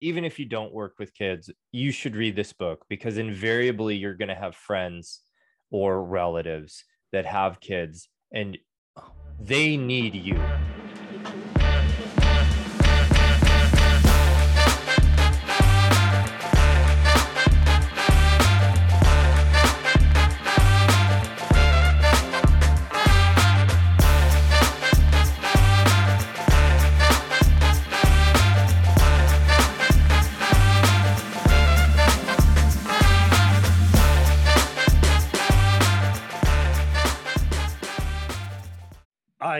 even if you don't work with kids, you should read this book because invariably you're going to have friends or relatives that have kids and they need you.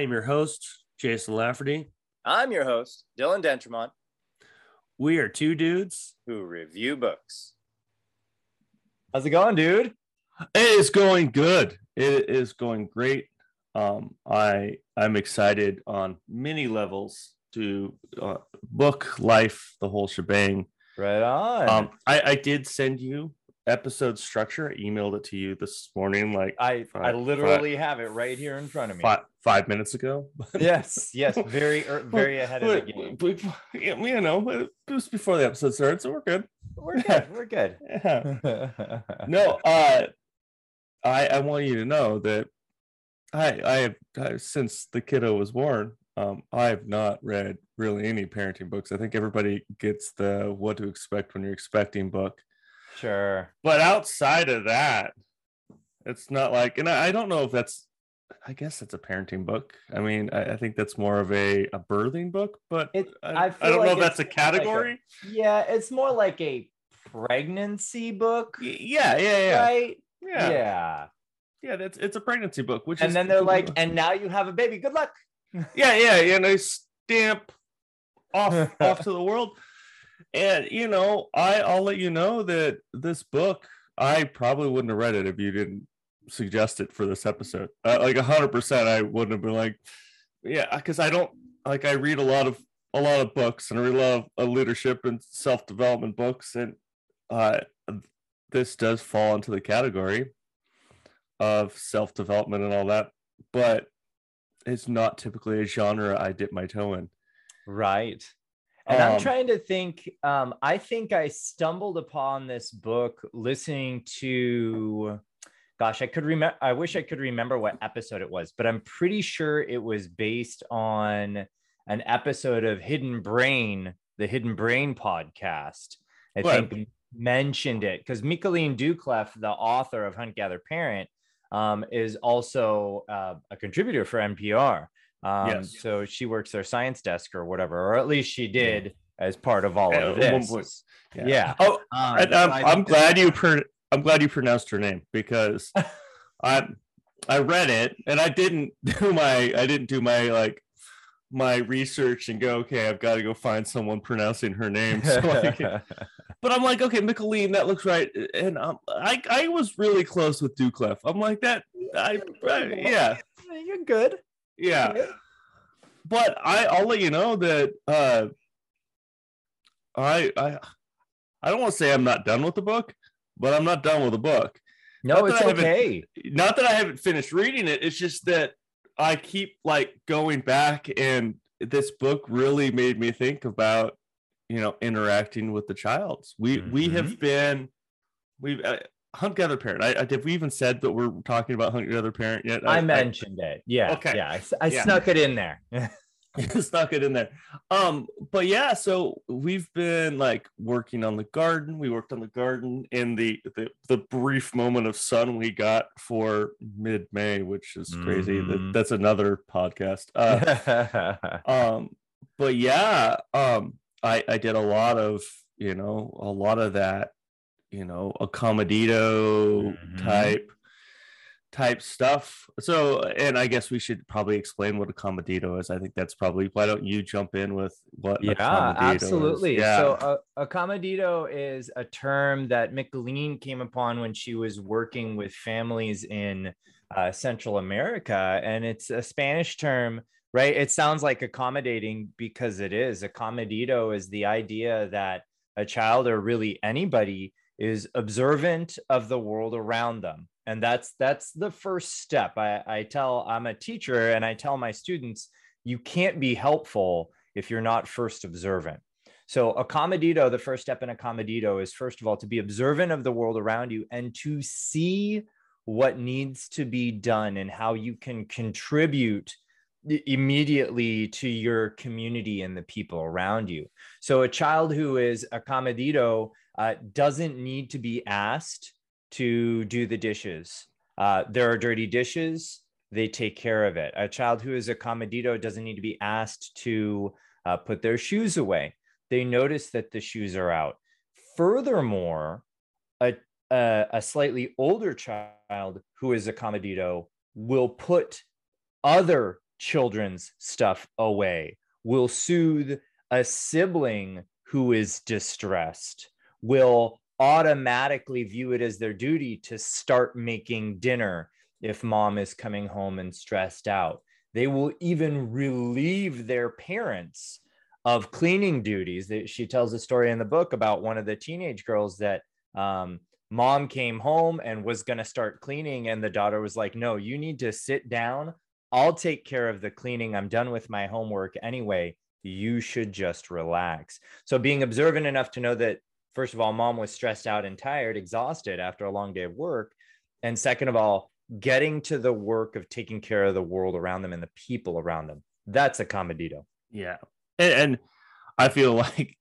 I am your host, Jason Lafferty. I'm your host, Dylan Dentremont, We are two dudes. who review books. How's it going, dude? It is going good. It is going great. Um, I I'm excited on many levels to uh, book life, the whole shebang. Right on. Um, I I did send you episode structure. I emailed it to you this morning, like I I five- literally have it right here in front of me. five five minutes ago. Yes, yes, very er, very ahead of the game. You know, it was before the episode started, so we're good. We're good. We're good. Yeah. no uh i i want you to know that i i have I, since the kiddo was born um i have not read really any parenting books i think everybody gets the what to expect when you're expecting book Sure. but outside of that it's not like and i, I don't know if that's i guess it's a parenting book i mean i, I think that's more of a, a birthing book but It- I, I I, don't know if that's a it's more like a- category Yeah, it's more like a pregnancy book, Y- yeah yeah yeah right? yeah Yeah. yeah that's it's a pregnancy book which And is then they're like, and now you have a baby. Good luck. yeah, yeah, yeah, and I stamp off off to the world. And you know, I I'll let you know that this book I probably wouldn't have read it if you didn't suggest it for this episode. Uh, like a hundred percent, I wouldn't have been like, yeah, because I don't like I read a lot of a lot of books and I read a lot of uh, leadership and self development books, and uh, this does fall into the category of self development and all that, but it's not typically a genre I dip my toe in. Right. And I'm Um, trying to think. Um, I think I stumbled upon this book listening to, gosh, I could remember. I wish I could remember what episode it was, but I'm pretty sure it was based on an episode of Hidden Brain, the Hidden Brain podcast. I think mentioned it because Michaeleen Doucleff, the author of Hunt Gather Parent, um, is also uh, a contributor for NPR. Um, Yes. So she works their science desk or whatever, or at least she did as part of all Yeah, of at this. point, Yeah. Oh, Um, and so I'm, I I'm think glad you per- I'm glad you pronounced her name because I I read it and I didn't do my I didn't do my like my research and go okay I've got to go find someone pronouncing her name so I can, but I'm like okay Micheline that looks right and um, I I was really close with Duclef I'm like that I, I yeah You're good. Yeah but I I'll let you know that uh I I I don't want to say I'm not done with the book, but I'm not done with the book. No, Not it's okay. Not that I haven't finished reading it, it's just that I keep like going back and this book really made me think about you know interacting with the child. We we Mm-hmm. have been we've uh, Hunt Gather Parent. I, I have we even said that we're talking about Hunt Gather Parent yet? I mentioned it. Yeah. Okay. Yeah. I Yeah. snuck it in there. snuck it in there um but yeah so we've been like working on the garden we worked on the garden in the the, the brief moment of sun we got for mid-may which is crazy that, Mhm. that's another podcast uh um but yeah um i i did a lot of you know a lot of that you know acomedido Mhm. type type stuff so and i guess we should probably explain what a is i think that's probably why don't you jump in with what yeah, absolutely. yeah So, a, a is a term that Micheline came upon when she was working with families in uh, Central America, and it's a Spanish term, right? It sounds like accommodating because it is. Acomedido is the idea that a child or really anybody is observant of the world around them. And that's that's the first step. I, I tell i'm a teacher and i tell my students you can't be helpful if you're not first observant. So, acomedido, the first step in acomedido is first of all to be observant of the world around you and to see what needs to be done and how you can contribute immediately to your community and the people around you. So, a child who is acomedido uh, doesn't need to be asked to do the dishes. Uh, there are dirty dishes, they take care of it. A child who is acomedido doesn't need to be asked to uh, put their shoes away. They notice that the shoes are out. Furthermore, a, a, a slightly older child who is acomedido will put other children's stuff away, will soothe a sibling who is distressed, will automatically view it as their duty to start making dinner if mom is coming home and stressed out. They will even relieve their parents of cleaning duties. She tells a story in the book about one of the teenage girls that um, mom came home and was going to start cleaning, and the daughter was like, No, you need to sit down. I'll take care of the cleaning. I'm done with my homework anyway. You should just relax. So, being observant enough to know that, first of all, mom was stressed out and tired, exhausted after a long day of work. And second of all, getting to the work of taking care of the world around them and the people around them. That's acomedido. Yeah. And, and I feel like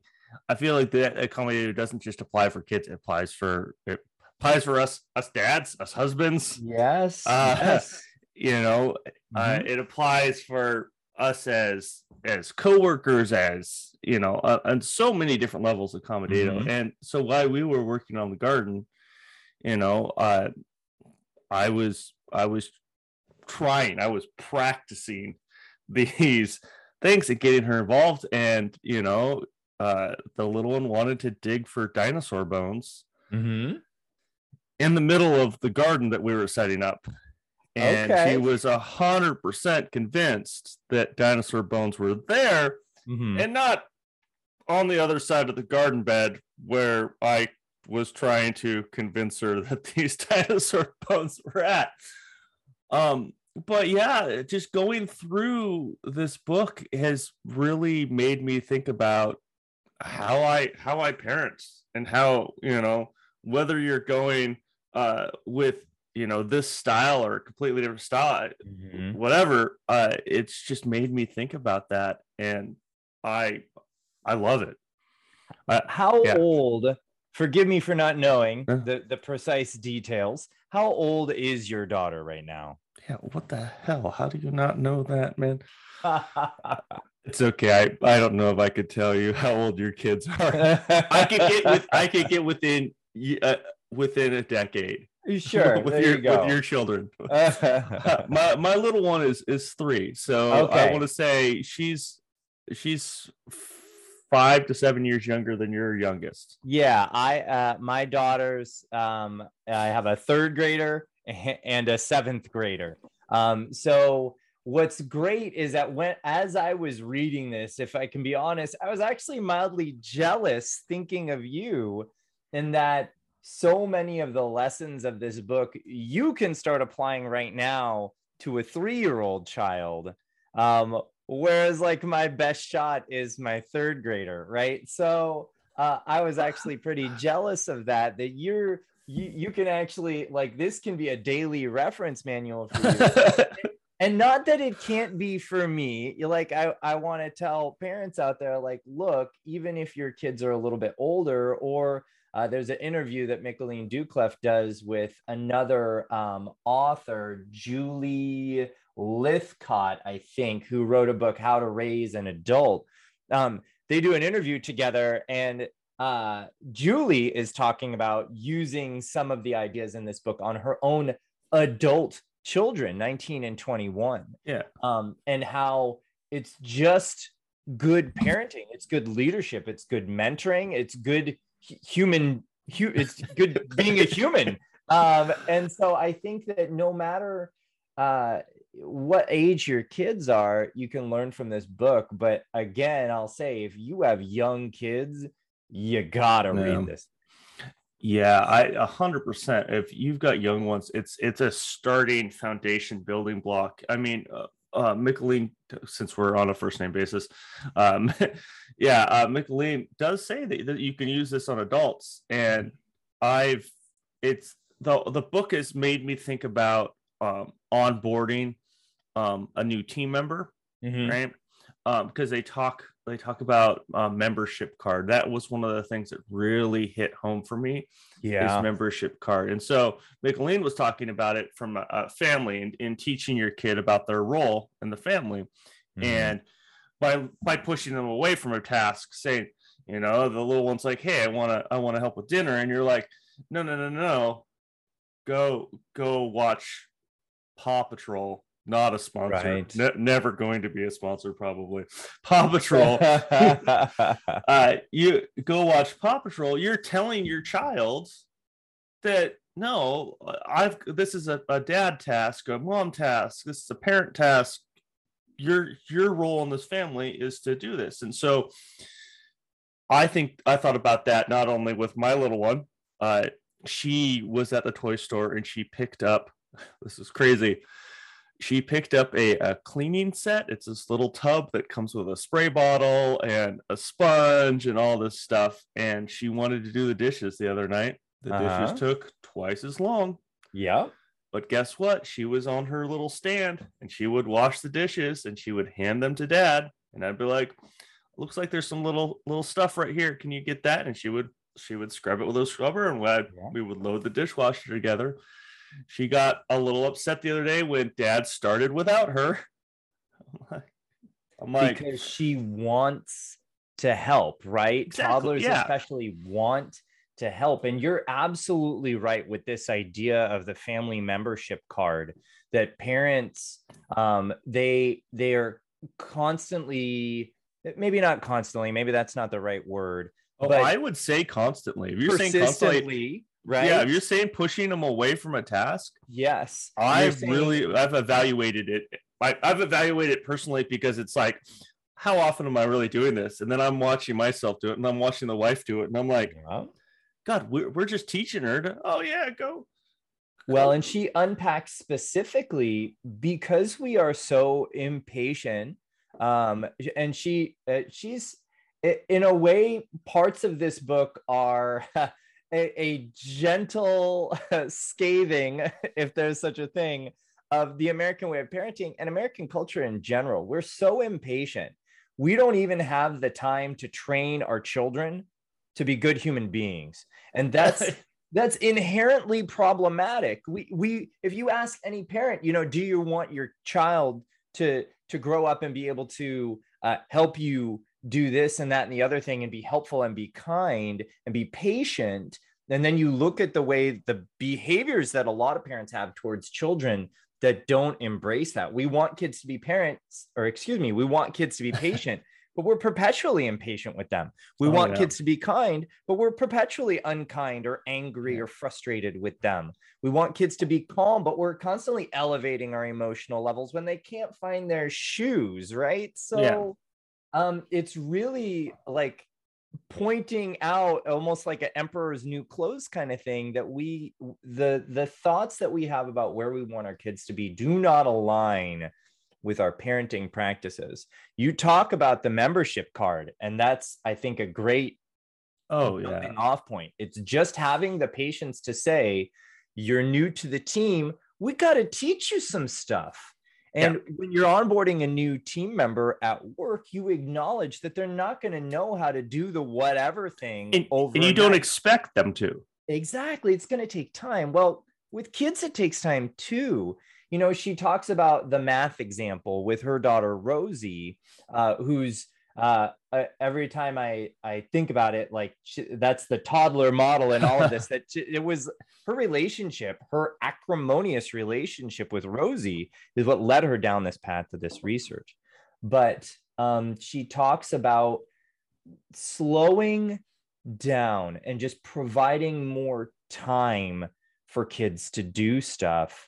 I feel like that acomedido doesn't just apply for kids, it applies for it applies for us us dads, us husbands. Yes. Uh, yes. You know, uh, mm-hmm. uh, it applies for us as as coworkers, as you know, uh, on so many different levels of acomedido. Mm-hmm. And so while we were working on the garden, you know, uh, I was I was trying, I was practicing these things and getting her involved. And you know, uh, the little one wanted to dig for dinosaur bones mm-hmm. in the middle of the garden that we were setting up. And okay. she was a hundred percent convinced that dinosaur bones were there mm-hmm. and not on the other side of the garden bed where I was trying to convince her that these dinosaur bones were at. Um, but yeah, just going through this book has really made me think about how I how I parent and how you know whether you're going uh, with you know this style or completely different style, mm-hmm. whatever. Uh, it's just made me think about that, and I I love it. Uh, how yeah. old forgive me for not knowing the, the precise details. How old is your daughter right now? Yeah, what the hell? How do you not know that, man? it's okay. I, I don't know if I could tell you how old your kids are. I could get with I could get within uh, within a decade. Sure, with your you with your children. my my little one is is three, so okay. I want to say she's she's five to seven years younger than your youngest. Yeah, I uh, my daughters, um, I have a third grader and a seventh grader. Um, so what's great is that when as I was reading this, if I can be honest, I was actually mildly jealous thinking of you in that so many of the lessons of this book you can start applying right now to a three-year-old child um, whereas like my best shot is my third grader right? So uh, i was actually pretty jealous of that that you're you, you can actually like this can be a daily reference manual for you. And not that it can't be for me. You're like i, I want to tell parents out there like look even if your kids are a little bit older or uh, there's an interview that Michaeleen Doucleff does with another um, author, Julie Lythcott, I think, who wrote a book, How to Raise an Adult. Um, they do an interview together, and uh, Julie is talking about using some of the ideas in this book on her own adult children, 19 and 21. Yeah. Um, and how it's just good parenting, it's good leadership, it's good mentoring, it's good human, hu- it's good being a human. Um, and so I think that no matter uh, what age your kids are, you can learn from this book. But again, I'll say if you have young kids, you gotta yeah. read this. Yeah, I a hundred percent. If you've got young ones, it's it's a starting foundation building block. I mean, uh, uh, Michaeleen, since we're on a first name basis, um, yeah, uh, Michaeleen does say that, that you can use this on adults, and I've it's the the book has made me think about um, onboarding um, a new team member, Mhm. right? Because they talk they talk about uh, membership card. That was one of the things that really hit home for me Yeah. is membership card. And so Micheline was talking about it from a, a family and in teaching your kid about their role in the family. Mhm. And by by pushing them away from a task, saying, you know, the little one's like, hey, I wanna I wanna help with dinner. And you're like, no, no, no, no. Go go watch Paw Patrol. Not a sponsor. Right. Ne- never going to be a sponsor, probably. Paw Patrol uh, you go watch Paw Patrol, you're telling your child that no, I've this is a, a dad task, a mom task, this is a parent task. Your your role in this family is to do this. And so I think I thought about that not only with my little one, uh, she was at the toy store and she picked up this is crazy she picked up a, a cleaning set. It's this little tub that comes with a spray bottle and a sponge and all this stuff. And she wanted to do the dishes the other night. The Uh-huh. dishes took twice as long. Yeah. But guess what? She was on her little stand and she would wash the dishes and she would hand them to dad. And I'd be like, looks like there's some little little stuff right here. Can you get that? And she would she would scrub it with a scrubber and Yeah. we would load the dishwasher together. She got a little upset the other day when dad started without her. I'm like, I'm like because she wants to help, right? Exactly, Toddlers yeah. especially want to help. And you're absolutely right with this idea of the family membership card that parents um they they are constantly maybe not constantly, maybe that's not the right word. oh, but I would say constantly. If you're saying constantly, right? yeah, if you're saying pushing them away from a task, yes. I've saying- really I've evaluated it. I, I've evaluated it personally because it's like, how often am I really doing this? And then I'm watching myself do it, and I'm watching the wife do it, and I'm like, Yeah. God, we're, we're just teaching her to. Oh yeah, go. Well, and she unpacks specifically because we are so impatient. Um, and she uh, she's in a way parts of this book are a, a gentle scathing, if there's such a thing, of the American way of parenting and American culture in general. We're so impatient. We don't even have the time to train our children to be good human beings. And that's that's inherently problematic. We we if you ask any parent, you know, do you want your child to to grow up and be able to uh, help you do this and that and the other thing and be helpful and be kind and be patient. And then you look at the way the behaviors that a lot of parents have towards children that don't embrace that. We want kids to be parents or excuse me we want kids to be patient but we're perpetually impatient with them. We Oh, want yeah. kids to be kind but we're perpetually unkind or angry Yeah. or frustrated with them. We want kids to be calm but we're constantly elevating our emotional levels when they can't find their shoes right? So um it's really like pointing out almost like an emperor's new clothes kind of thing that we the the thoughts that we have about where we want our kids to be do not align with our parenting practices you talk about the membership card and that's i think a great Oh yeah. off point. It's just having the patience to say, you're new to the team. We got to teach you some stuff. And when you're onboarding a new team member at work, you acknowledge that they're not going to know how to do the whatever thing And, over. and you don't expect them to. Exactly. It's going to take time. Well, with kids, it takes time too. You know, she talks about the math example with her daughter, Rosie, uh, who's uh, uh, every time I, I think about it, like she, that's the toddler model and all of this, that she- it was her relationship, her acrimonious relationship with Rosie is what led her down this path to this research. But um, she talks about slowing down and just providing more time for kids to do stuff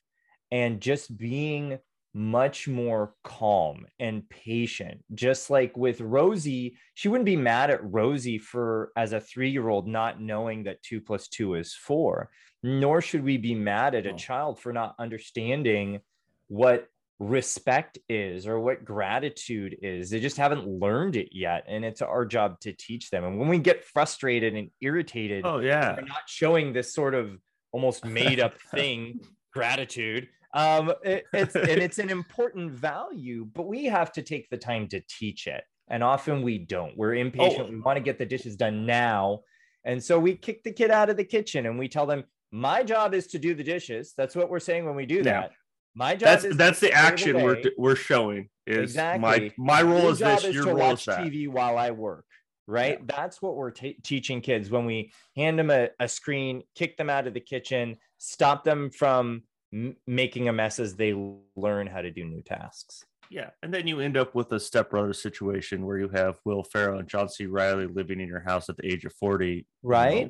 and just being much more calm and patient. Just like with Rosie, she wouldn't be mad at Rosie for, as a three year old, not knowing that two plus two is four, nor should we be mad at a Oh. child for not understanding what respect is or what gratitude is. They just haven't learned it yet. And it's our job to teach them. And when we get frustrated and irritated, oh, yeah, not showing this sort of almost made up thing, gratitude. Um, it, it's and it's an important value, but we have to take the time to teach it. And often we don't. We're impatient. Oh. We want to get the dishes done now. And so we kick the kid out of the kitchen and we tell them, my job is to do the dishes. That's what we're saying when we do that. My job is that's that's the action the we're we're showing. Is exactly my my role your is this. Is your to role watch is that. TV while I work. Right. Yeah. That's what we're t- teaching kids when we hand them a, a screen, kick them out of the kitchen, stop them from m- making a mess as they learn how to do new tasks. Yeah, and then you end up with a stepbrother situation where you have Will Ferrell and John C. Reilly living in your house at the age of forty, right? You know,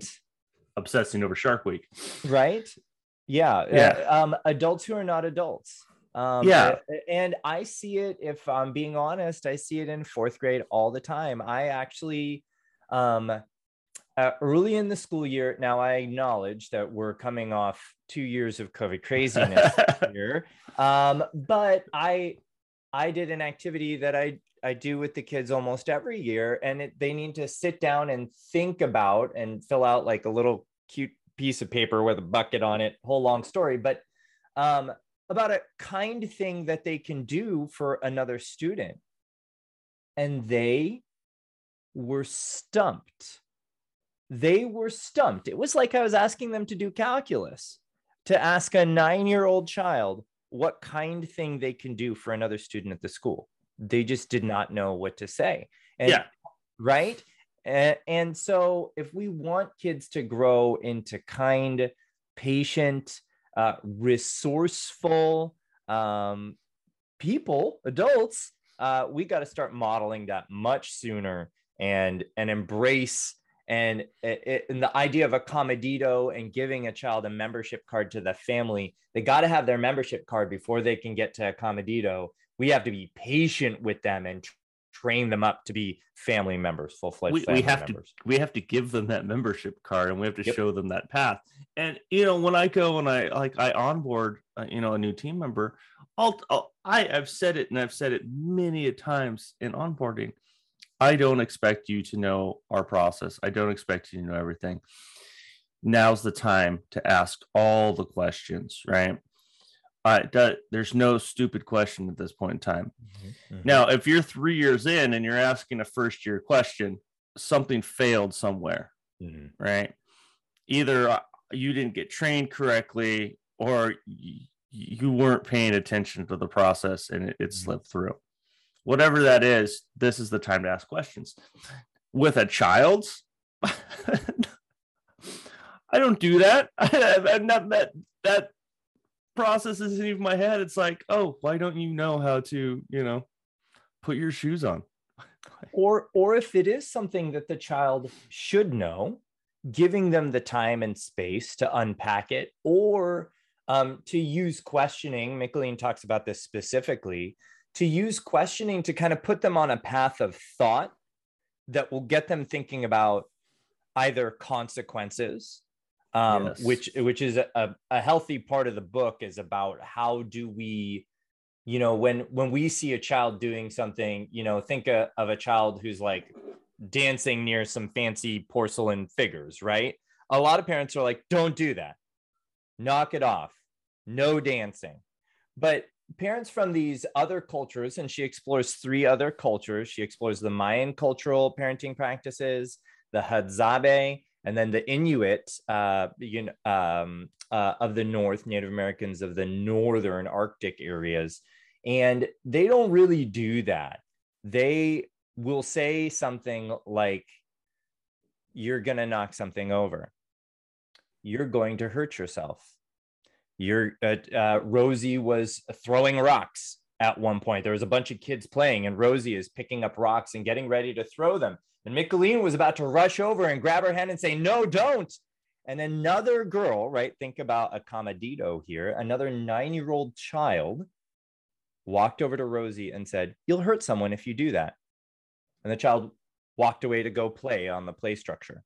obsessing over Shark Week, right? Yeah, yeah. Uh, um, adults who are not adults. Um, yeah, and I see it. If I'm being honest, I see it in fourth grade all the time. I actually, um, uh, early in the school year. Now I acknowledge that we're coming off two years of COVID craziness here, um, but I, I did an activity that I I do with the kids almost every year, and it, they need to sit down and think about and fill out like a little cute piece of paper with a bucket on it. Whole long story, but um, about a kind thing that they can do for another student, and they were stumped. They were stumped. It was like I was asking them to do calculus, to ask a nine year old child what kind thing they can do for another student at the school they just did not know what to say. And, yeah. Right. And, and so if we want kids to grow into kind, patient, uh, resourceful um, people, adults, uh, we got to start modeling that much sooner and and embrace and, it, and the idea of acomedido and giving a child a membership card to the family they got to have their membership card before they can get to acomedido we have to be patient with them and train them up to be family members, full fledged. We, we, have members. to we have to give them that membership card, and we have to yep. show them that path. And you know, when I go and I like I onboard, uh, you know, a new team member, I'll, I'll I have said it and I've said it many a times in onboarding. I don't expect you to know our process. I don't expect you to know everything. Now's the time to ask all the questions, right? uh, that, there's no stupid question at this point in time. Mm-hmm, mm-hmm. Now, if you're three years in and you're asking a first year question, something failed somewhere, mm-hmm. right? Either uh, you didn't get trained correctly or you weren't paying attention to the process and it, it mm-hmm. slipped through. Whatever that is, this is the time to ask questions. With a child, I don't do that. I'm not that that process isn't even my head. It's like, oh, why don't you know how to, you know, put your shoes on? or or if it is something that the child should know, giving them the time and space to unpack it, or um, to use questioning. Michaeleen talks about this specifically. To use questioning to kind of put them on a path of thought that will get them thinking about either consequences um, yes. which which is a, a healthy part of the book is about how do we you know when when we see a child doing something you know think a, of a child who's like dancing near some fancy porcelain figures right? A lot of parents are like don't do that. Knock it off. No dancing. But parents from these other cultures and she explores three other cultures she explores the mayan cultural parenting practices the hadzabe and then the Inuit, uh, you know, um, uh, of the North, Native Americans of the northern Arctic areas, and they don't really do that. They will say something like, "You're gonna knock something over. You're going to hurt yourself." You're uh, uh Rosie was throwing rocks at one point. There was a bunch of kids playing, and Rosie is picking up rocks and getting ready to throw them. And Michaeleen was about to rush over and grab her hand and say, No, don't. And another girl, right? Think about acomedido here. Another nine year old child walked over to Rosie and said, You'll hurt someone if you do that. And the child walked away to go play on the play structure.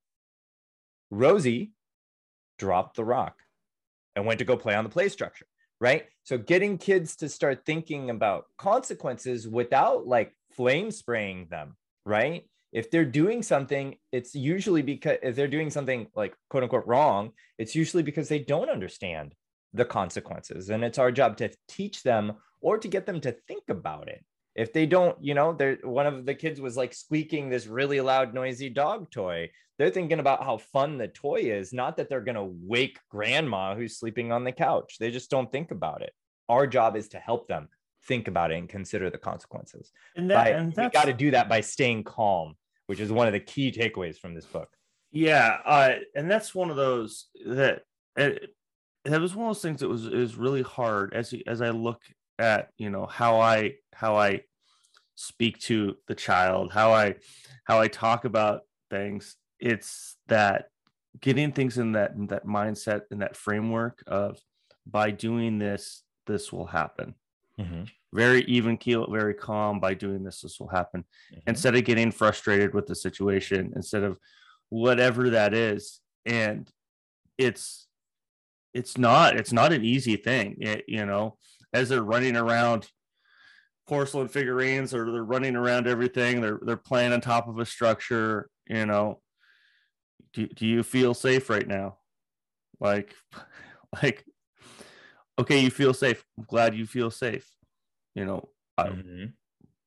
Rosie dropped the rock and went to go play on the play structure. right? So getting kids to start thinking about consequences without like flame spraying them, right? If they're doing something, it's usually because if they're doing something like quote unquote wrong, it's usually because they don't understand the consequences. And it's our job to teach them or to get them to think about it. If they don't, you know, they're one of the kids was like squeaking this really loud, noisy dog toy. They're thinking about how fun the toy is, not that they're going to wake grandma who's sleeping on the couch. They just don't think about it. Our job is to help them think about it and consider the consequences. And, that, by, and we got to do that by staying calm, which is one of the key takeaways from this book. Yeah, uh, and that's one of those that it, that was one of those things that was is really hard as as I look at you know how I how I speak to the child, how I how I talk about things. It's that getting things in that in that mindset in that framework of by doing this, this will happen. Mm-hmm. Very even keel, very calm. By doing this, this will happen. Mm-hmm. Instead of getting frustrated with the situation, instead of whatever that is, and it's it's not it's not an easy thing. It, you know, as they're running around porcelain figurines or they're running around everything they're they're playing on top of a structure you know do, do you feel safe right now? Like like okay you feel safe. I'm glad you feel safe. You know mm-hmm.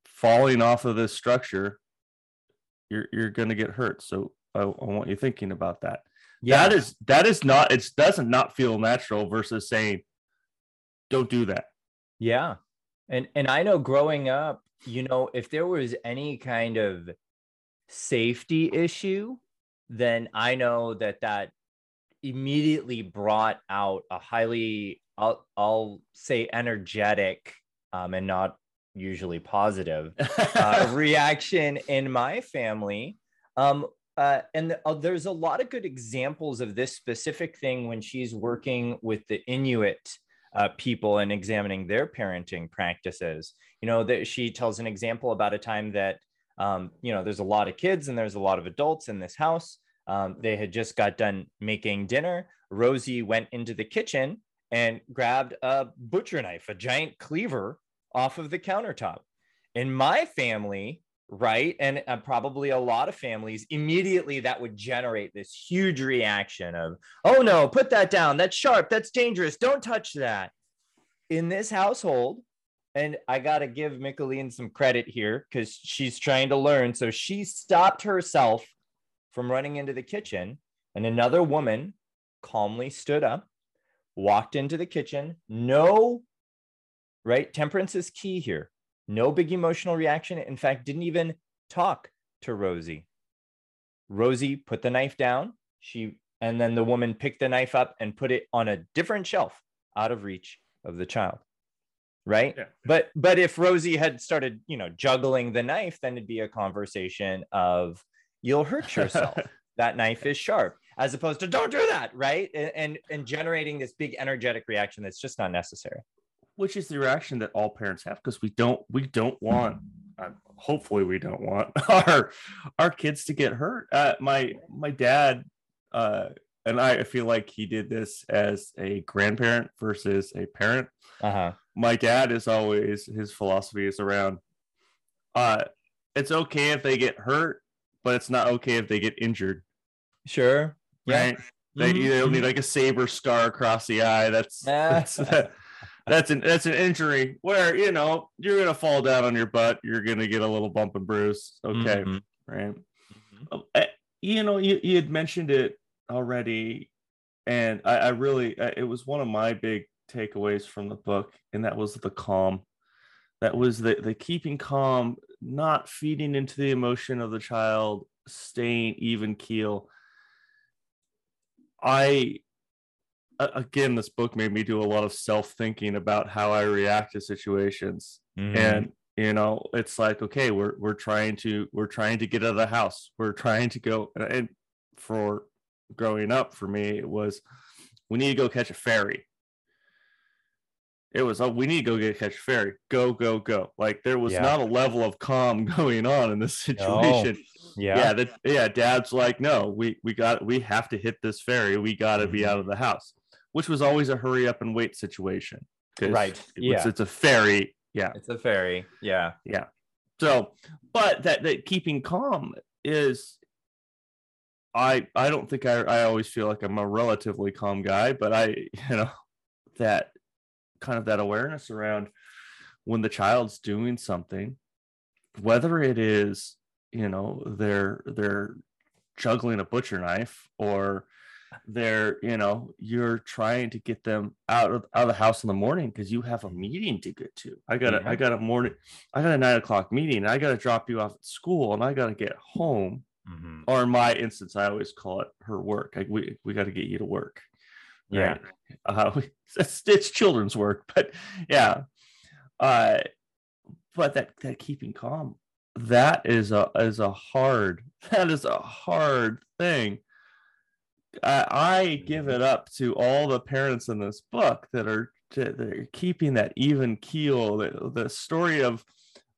falling off of this structure you're you're gonna get hurt. So I, I want you thinking about that. Yeah. That is that is not it doesn't not feel natural versus saying don't do that yeah. And and I know growing up, you know, if there was any kind of safety issue, then I know that that immediately brought out a highly I'll I'll say energetic um, and not usually positive uh, reaction in my family. Um, uh, and the, uh, there's a lot of good examples of this specific thing when she's working with the Inuit uh, people and examining their parenting practices. You know, that she tells an example about a time that, um, you know, there's a lot of kids and there's a lot of adults in this house. Um, they had just got done making dinner. Rosie went into the kitchen and grabbed a butcher knife, a giant cleaver off of the countertop. In my family, right? And uh, probably a lot of families immediately that would generate this huge reaction of oh no put that down. That's sharp. That's dangerous. Don't touch that. In this household and i got to give Michaeleen some credit here because she's trying to learn. So she stopped herself from running into the kitchen and another woman calmly stood up walked into the kitchen. No right? Temperance is key here no big emotional reaction. In fact, didn't even talk to Rosie. Rosie put the knife down. She and then the woman picked the knife up and put it on a different shelf out of reach of the child. Right? Yeah. But but if Rosie had started, you know, juggling the knife, then it'd be a conversation of you'll hurt yourself. that knife is sharp as opposed to don't do that right and, and and generating this big energetic reaction that's just not necessary which is the reaction that all parents have because we don't we don't want uh, hopefully we don't want our our kids to get hurt uh, my my dad uh, and I feel like he did this as a grandparent versus a parent. Uh-huh. My dad is always his philosophy is around uh it's okay if they get hurt, but it's not okay if they get injured. Sure. Right. Yeah. They, mm-hmm. they'll need like a saber scar across the eye. That's, that's that, that's an that's an injury where you know you're gonna fall down on your butt. You're gonna get a little bump and bruise. Okay, mm-hmm. right. Mm-hmm. Oh, eh, you know, you you had mentioned it already, and I, I really it was one of my big takeaways from the book, and that was the calm. That was the the keeping calm, not feeding into the emotion of the child, staying even keel. I again, this book made me do a lot of self thinking about how I react to situations. Mm-hmm. And you know, it's like, okay, we're we're trying to we're trying to get out of the house. We're trying to go. And for growing up, for me, it was we need to go catch a ferry. It was, oh, we need to go get catch a ferry. Go, go, go. Like there was yeah. not a level of calm going on in this situation. No. Yeah. Yeah. That, yeah. Dad's like, no, we, we got, we have to hit this ferry. We got to mm-hmm. be out of the house which was always a hurry up and wait situation. Right, it's, yeah. it's a fairy yeah It's a fairy. Yeah. yeah so but that that keeping calm is i i don't think i i always feel like i'm a relatively calm guy but i you know that kind of that awareness around when the child's doing something whether it is you know they're they're juggling a butcher knife or they're you know you're trying to get them out of out of the house in the morning because you have a meeting to get to i got a Yeah. i got a morning i got a nine o'clock meeting i got to drop you off at school and i got to get home Mhm. or in my instance i always call it her work like we we got to get you to work Yeah. right? uh, we- it's, it's children's work but yeah uh but that that keeping calm that is a is a hard that is a hard thing I, I give it up to all the parents in this book that are that are keeping that even keel the, the story of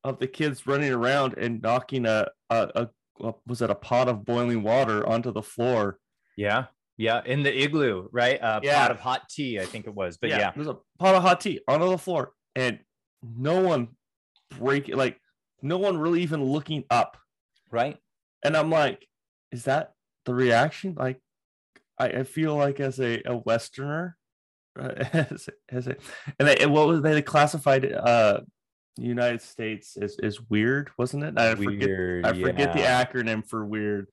of the kids running around and knocking a, a, a, was it a pot of boiling water onto the floor Yeah. Yeah. In the igloo, right? A Yeah. pot of hot tea, I think it was. But yeah. there's a pot of hot tea onto the floor and no one break like no one really even looking up Right. and i'm like is that the reaction like i, I feel like as a, a westerner uh, as, as a, and, they, what was they classified uh united states as, as weird wasn't it i forget Weird. i forget the acronym for weird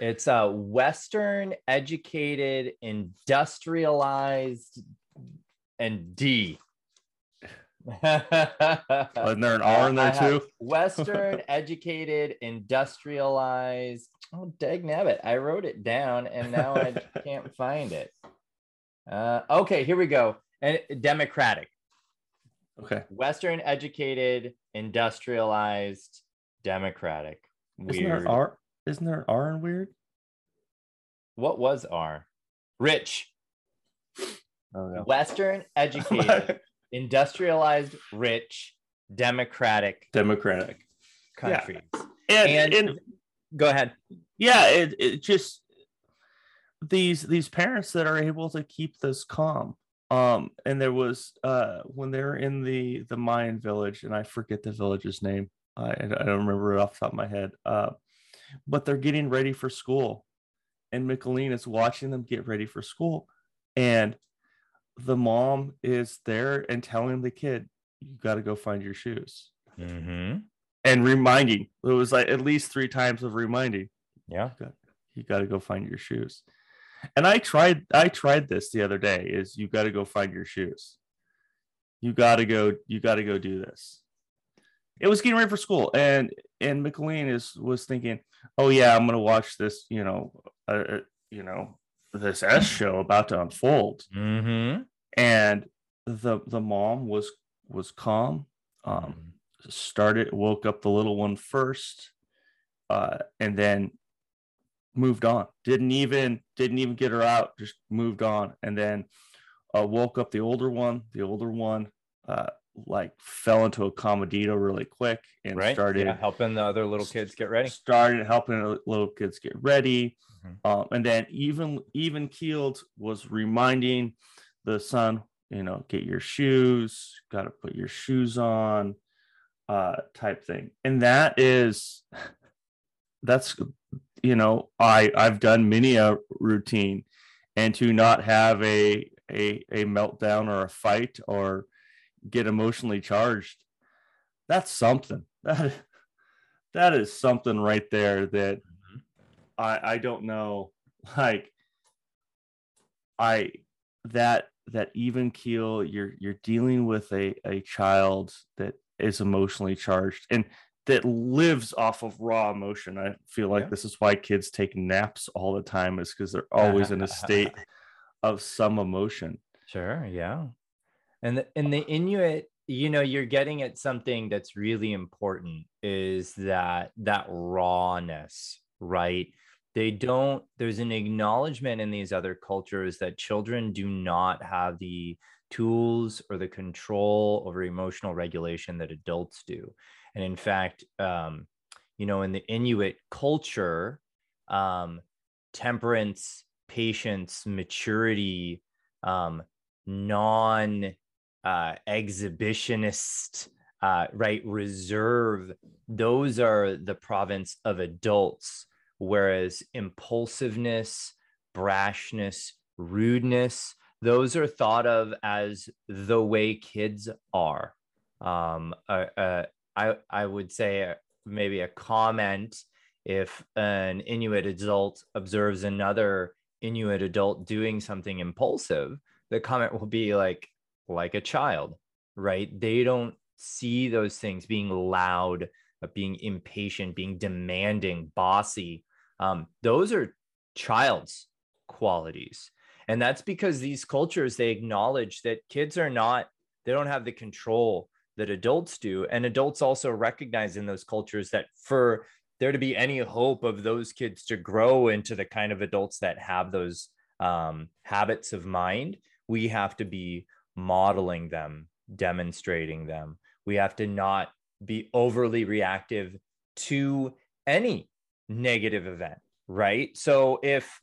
It's a Western educated, industrialized, and D. Isn't there an R in there too? Western educated, industrialized. Oh, dag nabbit. I wrote it down and now I can't find it. Uh, okay, here we go. And democratic. okay Western educated, industrialized, democratic. isn't there Weird. an r isn't there an r in weird What was R? Rich. oh no Western educated, industrialized, rich, democratic democratic Yeah. and, And, and go ahead. yeah it, it just these these parents that are able to keep this calm um and there was uh when they're in the the mayan village and i forget the village's name i i don't remember it off the top of my head uh but they're getting ready for school and Micheline is watching them get ready for school and the mom is there and telling the kid you got to go find your shoes Mm-hmm. and reminding it was like at least three times of reminding Yeah. you got to go find your shoes and i tried i tried this the other day is you got to go find your shoes you got to go you got to go do this it was getting ready for school and and mclean is was thinking oh yeah i'm gonna watch this you know uh, uh, you know this s show about to unfold. Mm-hmm. and the the mom was was calm um started woke up the little one first uh and then moved on. Didn't even didn't even get her out just moved on. And then uh woke up the older one the older one uh like fell into acomedido really quick and right. started yeah, helping the other little kids get ready. started helping the little kids get ready Mhm. um, and then even even keeled was reminding the son you know get your shoes got to put your shoes on uh type thing and that is that's you know i i've done many a routine and to not have a a a meltdown or a fight or get emotionally charged that's something that that is something right there that mm-hmm. i i don't know like i that that even keel you're you're dealing with a a child that is emotionally charged and that lives off of raw emotion i feel like Yeah. this is why kids take naps all the time is because they're always in a state of some emotion Sure. Yeah. And the, and the Inuit, you know, you're getting at something that's really important is that that rawness, right? They don't, there's an acknowledgement in these other cultures that children do not have the tools or the control over emotional regulation that adults do. And in fact, um, you know, in the Inuit culture, um, temperance, patience, maturity, um, non uh, exhibitionist, uh, right, reserve, those are the province of adults. Whereas impulsiveness, brashness, rudeness, those are thought of as the way kids are. Um, uh, uh, I, I would say maybe a comment if an Inuit adult observes another Inuit adult doing something impulsive, the comment will be like, like a child, right? They don't see those things being loud, uh, being impatient, being demanding, bossy. Um, those are child's qualities. And that's because these cultures, they acknowledge that kids are not, they don't have the control that adults do. And adults also recognize in those cultures that for there to be any hope of those kids to grow into the kind of adults that have those um, habits of mind, we have to be modeling them, demonstrating them. We have to not be overly reactive to any negative event, right? So if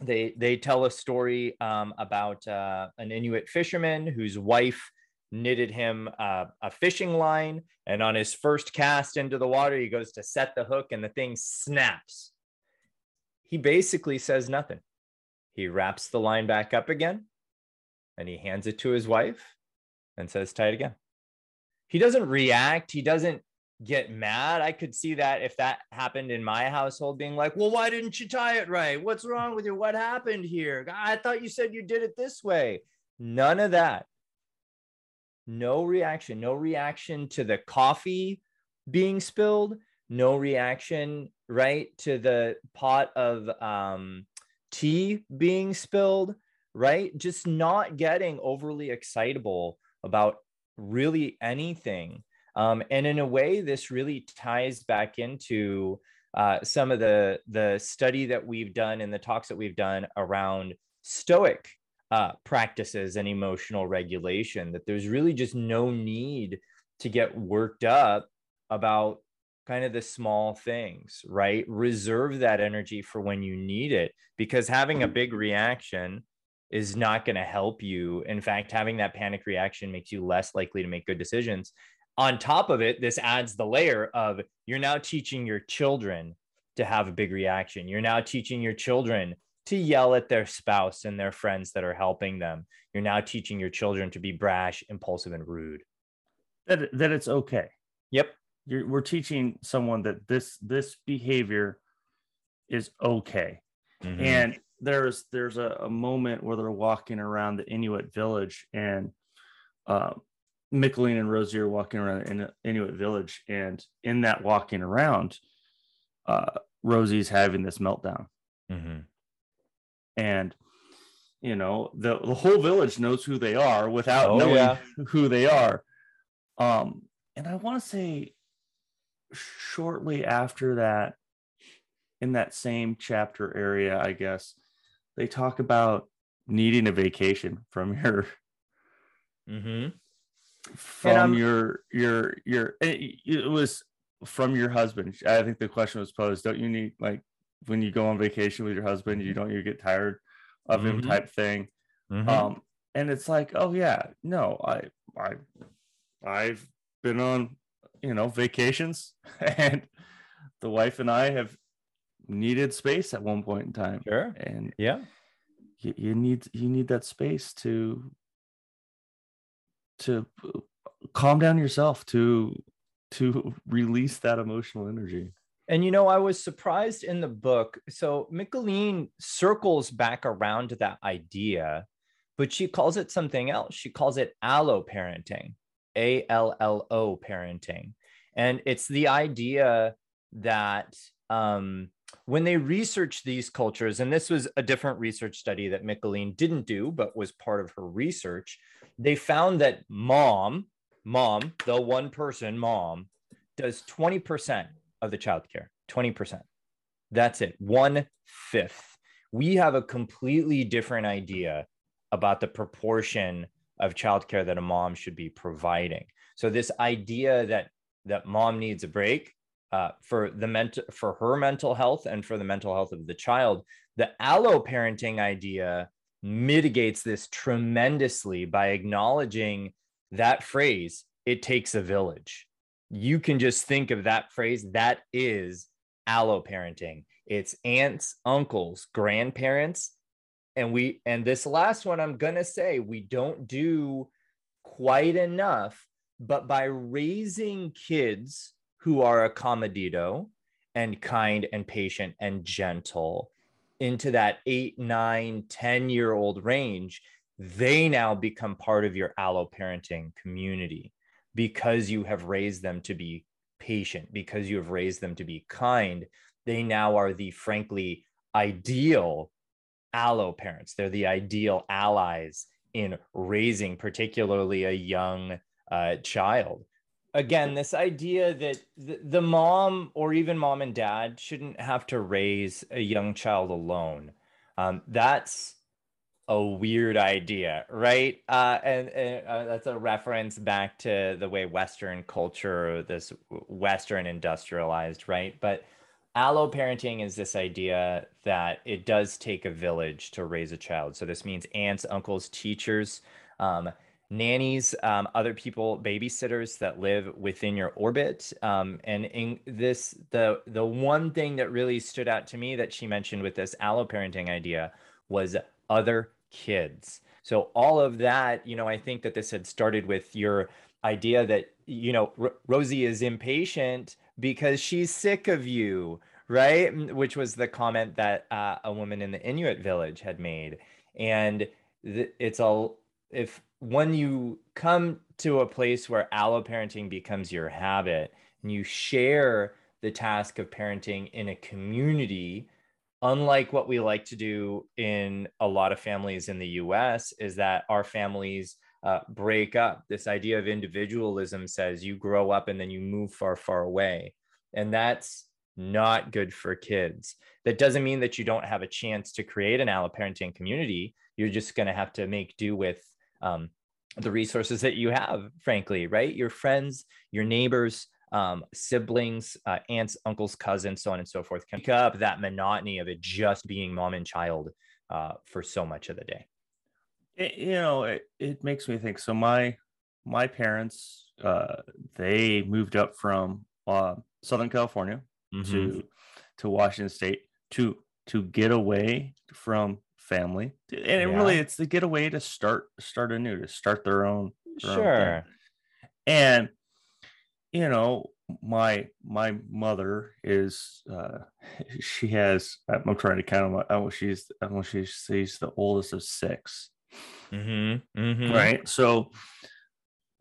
they they tell a story um, about uh, an Inuit fisherman whose wife knitted him uh, a fishing line. And on his first cast into the water, he goes to set the hook and the thing snaps. He basically says nothing. He wraps the line back up again and he hands it to his wife and says, tie it again. He doesn't react. He doesn't get mad. I could see that if that happened in my household, being like, well, why didn't you tie it right? What's wrong with you? What happened here? I thought you said you did it this way. None of that no reaction, no reaction to the coffee being spilled, no reaction, right, to the pot of um, tea being spilled, right? Just not getting overly excitable about really anything. Um, and in a way, this really ties back into uh, some of the the study that we've done and the talks that we've done around Stoic uh, practices and emotional regulation, that there's really just no need to get worked up about kind of the small things, right? Reserve that energy for when you need it because having a mm-hmm. big reaction is not going to help you. In fact, having that panic reaction makes you less likely to make good decisions. On top of it, this adds the layer of you're now teaching your children to have a big reaction. You're now teaching your children to yell at their spouse and their friends that are helping them. You're now teaching your children to be brash, impulsive, and rude. That that it's okay. Yep. You're, we're teaching someone that this this behavior is okay. Mm-hmm. And there's there's a, a, moment where they're walking around the Inuit village and uh, Michaeleen and Rosie are walking around in Inuit village, and in that walking around, uh, Rosie's having this meltdown. Mm-hmm and you know the, the whole village knows who they are without oh, knowing yeah. who they are um and i want to say shortly after that in that same chapter area i guess they talk about needing a vacation from your mm-hmm. from your your your it, it was from your husband i think the question was posed don't you need like when you go on vacation with your husband, you don't you get tired of mm-hmm. him type thing. Mm-hmm. Um, and it's like, oh yeah, no, I I I've been on you know vacations and the wife and I have needed space at one point in time. Sure. And yeah, you, you need you need that space to to uh, calm down yourself to to release that emotional energy. And you know, I was surprised in the book. So Michaeleen circles back around to that idea, but she calls it something else. She calls it allo parenting, A L L O parenting. And it's the idea that um, when they researched these cultures, and this was a different research study that Michaeleen didn't do, but was part of her research, they found that mom, mom, the one person mom, does 20% of the childcare, 20%. That's it, one fifth. We have a completely different idea about the proportion of childcare that a mom should be providing. So this idea that that mom needs a break uh, for the mental for her mental health and for the mental health of the child, the allo parenting idea mitigates this tremendously by acknowledging that phrase, it takes a village. You can just think of that phrase, that is allo parenting. It's aunts, uncles, grandparents. And we, and this last one, I'm going to say we don't do quite enough, but by raising kids who are acomedido and kind and patient and gentle into that eight, nine, 10 year old range, they now become part of your allo parenting community because you have raised them to be patient, because you have raised them to be kind. They now are the frankly ideal allo parents. They're the ideal allies in raising, particularly a young uh, child. Again, this idea that the, the mom or even mom and dad shouldn't have to raise a young child alone. Um, that's a weird idea, right? Uh, and, and uh, that's a reference back to the way Western culture, this Western industrialized, right? But allo parenting is this idea that it does take a village to raise a child. So this means aunts, uncles, teachers, um, nannies, um, other people, babysitters that live within your orbit. Um, and in this, the the one thing that really stood out to me that she mentioned with this allo parenting idea was other kids. So all of that, you know, I think that this had started with your idea that you know R- Rosie is impatient because she's sick of you, right? Which was the comment that uh, a woman in the Inuit village had made, and th- it's all if when you come to a place where allo parenting becomes your habit and you share the task of parenting in a community unlike what we like to do in a lot of families in the US, is that our families uh, break up. This idea of individualism says you grow up and then you move far, far away. And that's not good for kids. That doesn't mean that you don't have a chance to create an alloparenting community. You're just going to have to make do with um, the resources that you have, frankly, right? Your friends, your neighbors, um, siblings, uh, aunts, uncles, cousins, so on and so forth, can pick up that monotony of it just being mom and child uh, for so much of the day. It, you know, it, it makes me think. So my my parents, uh, they moved up from uh, Southern California mm-hmm. to to Washington State to to get away from family, and yeah. it really it's to get away to start start anew, to start their own. Their sure. Own and you know my my mother is uh she has i'm trying to count them oh she's she's she's the oldest of 6 mm-hmm, mm-hmm. right so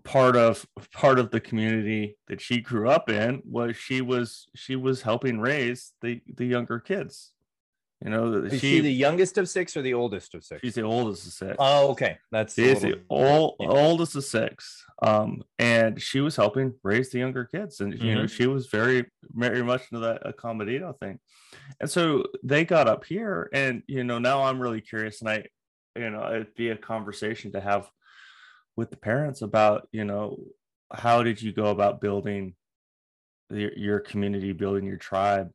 part of part of the community that she grew up in was she was she was helping raise the the younger kids you know, is she, she, the youngest of six or the oldest of six? She's the oldest of six. Oh, okay. That's she's the old, yeah. oldest of six. Um, and she was helping raise the younger kids, and mm-hmm. you know, mm-hmm. she was very, very much into that acomedido thing. And so they got up here, and you know, now I'm really curious, and I, you know, it'd be a conversation to have with the parents about, you know, how did you go about building your, your community, building your tribe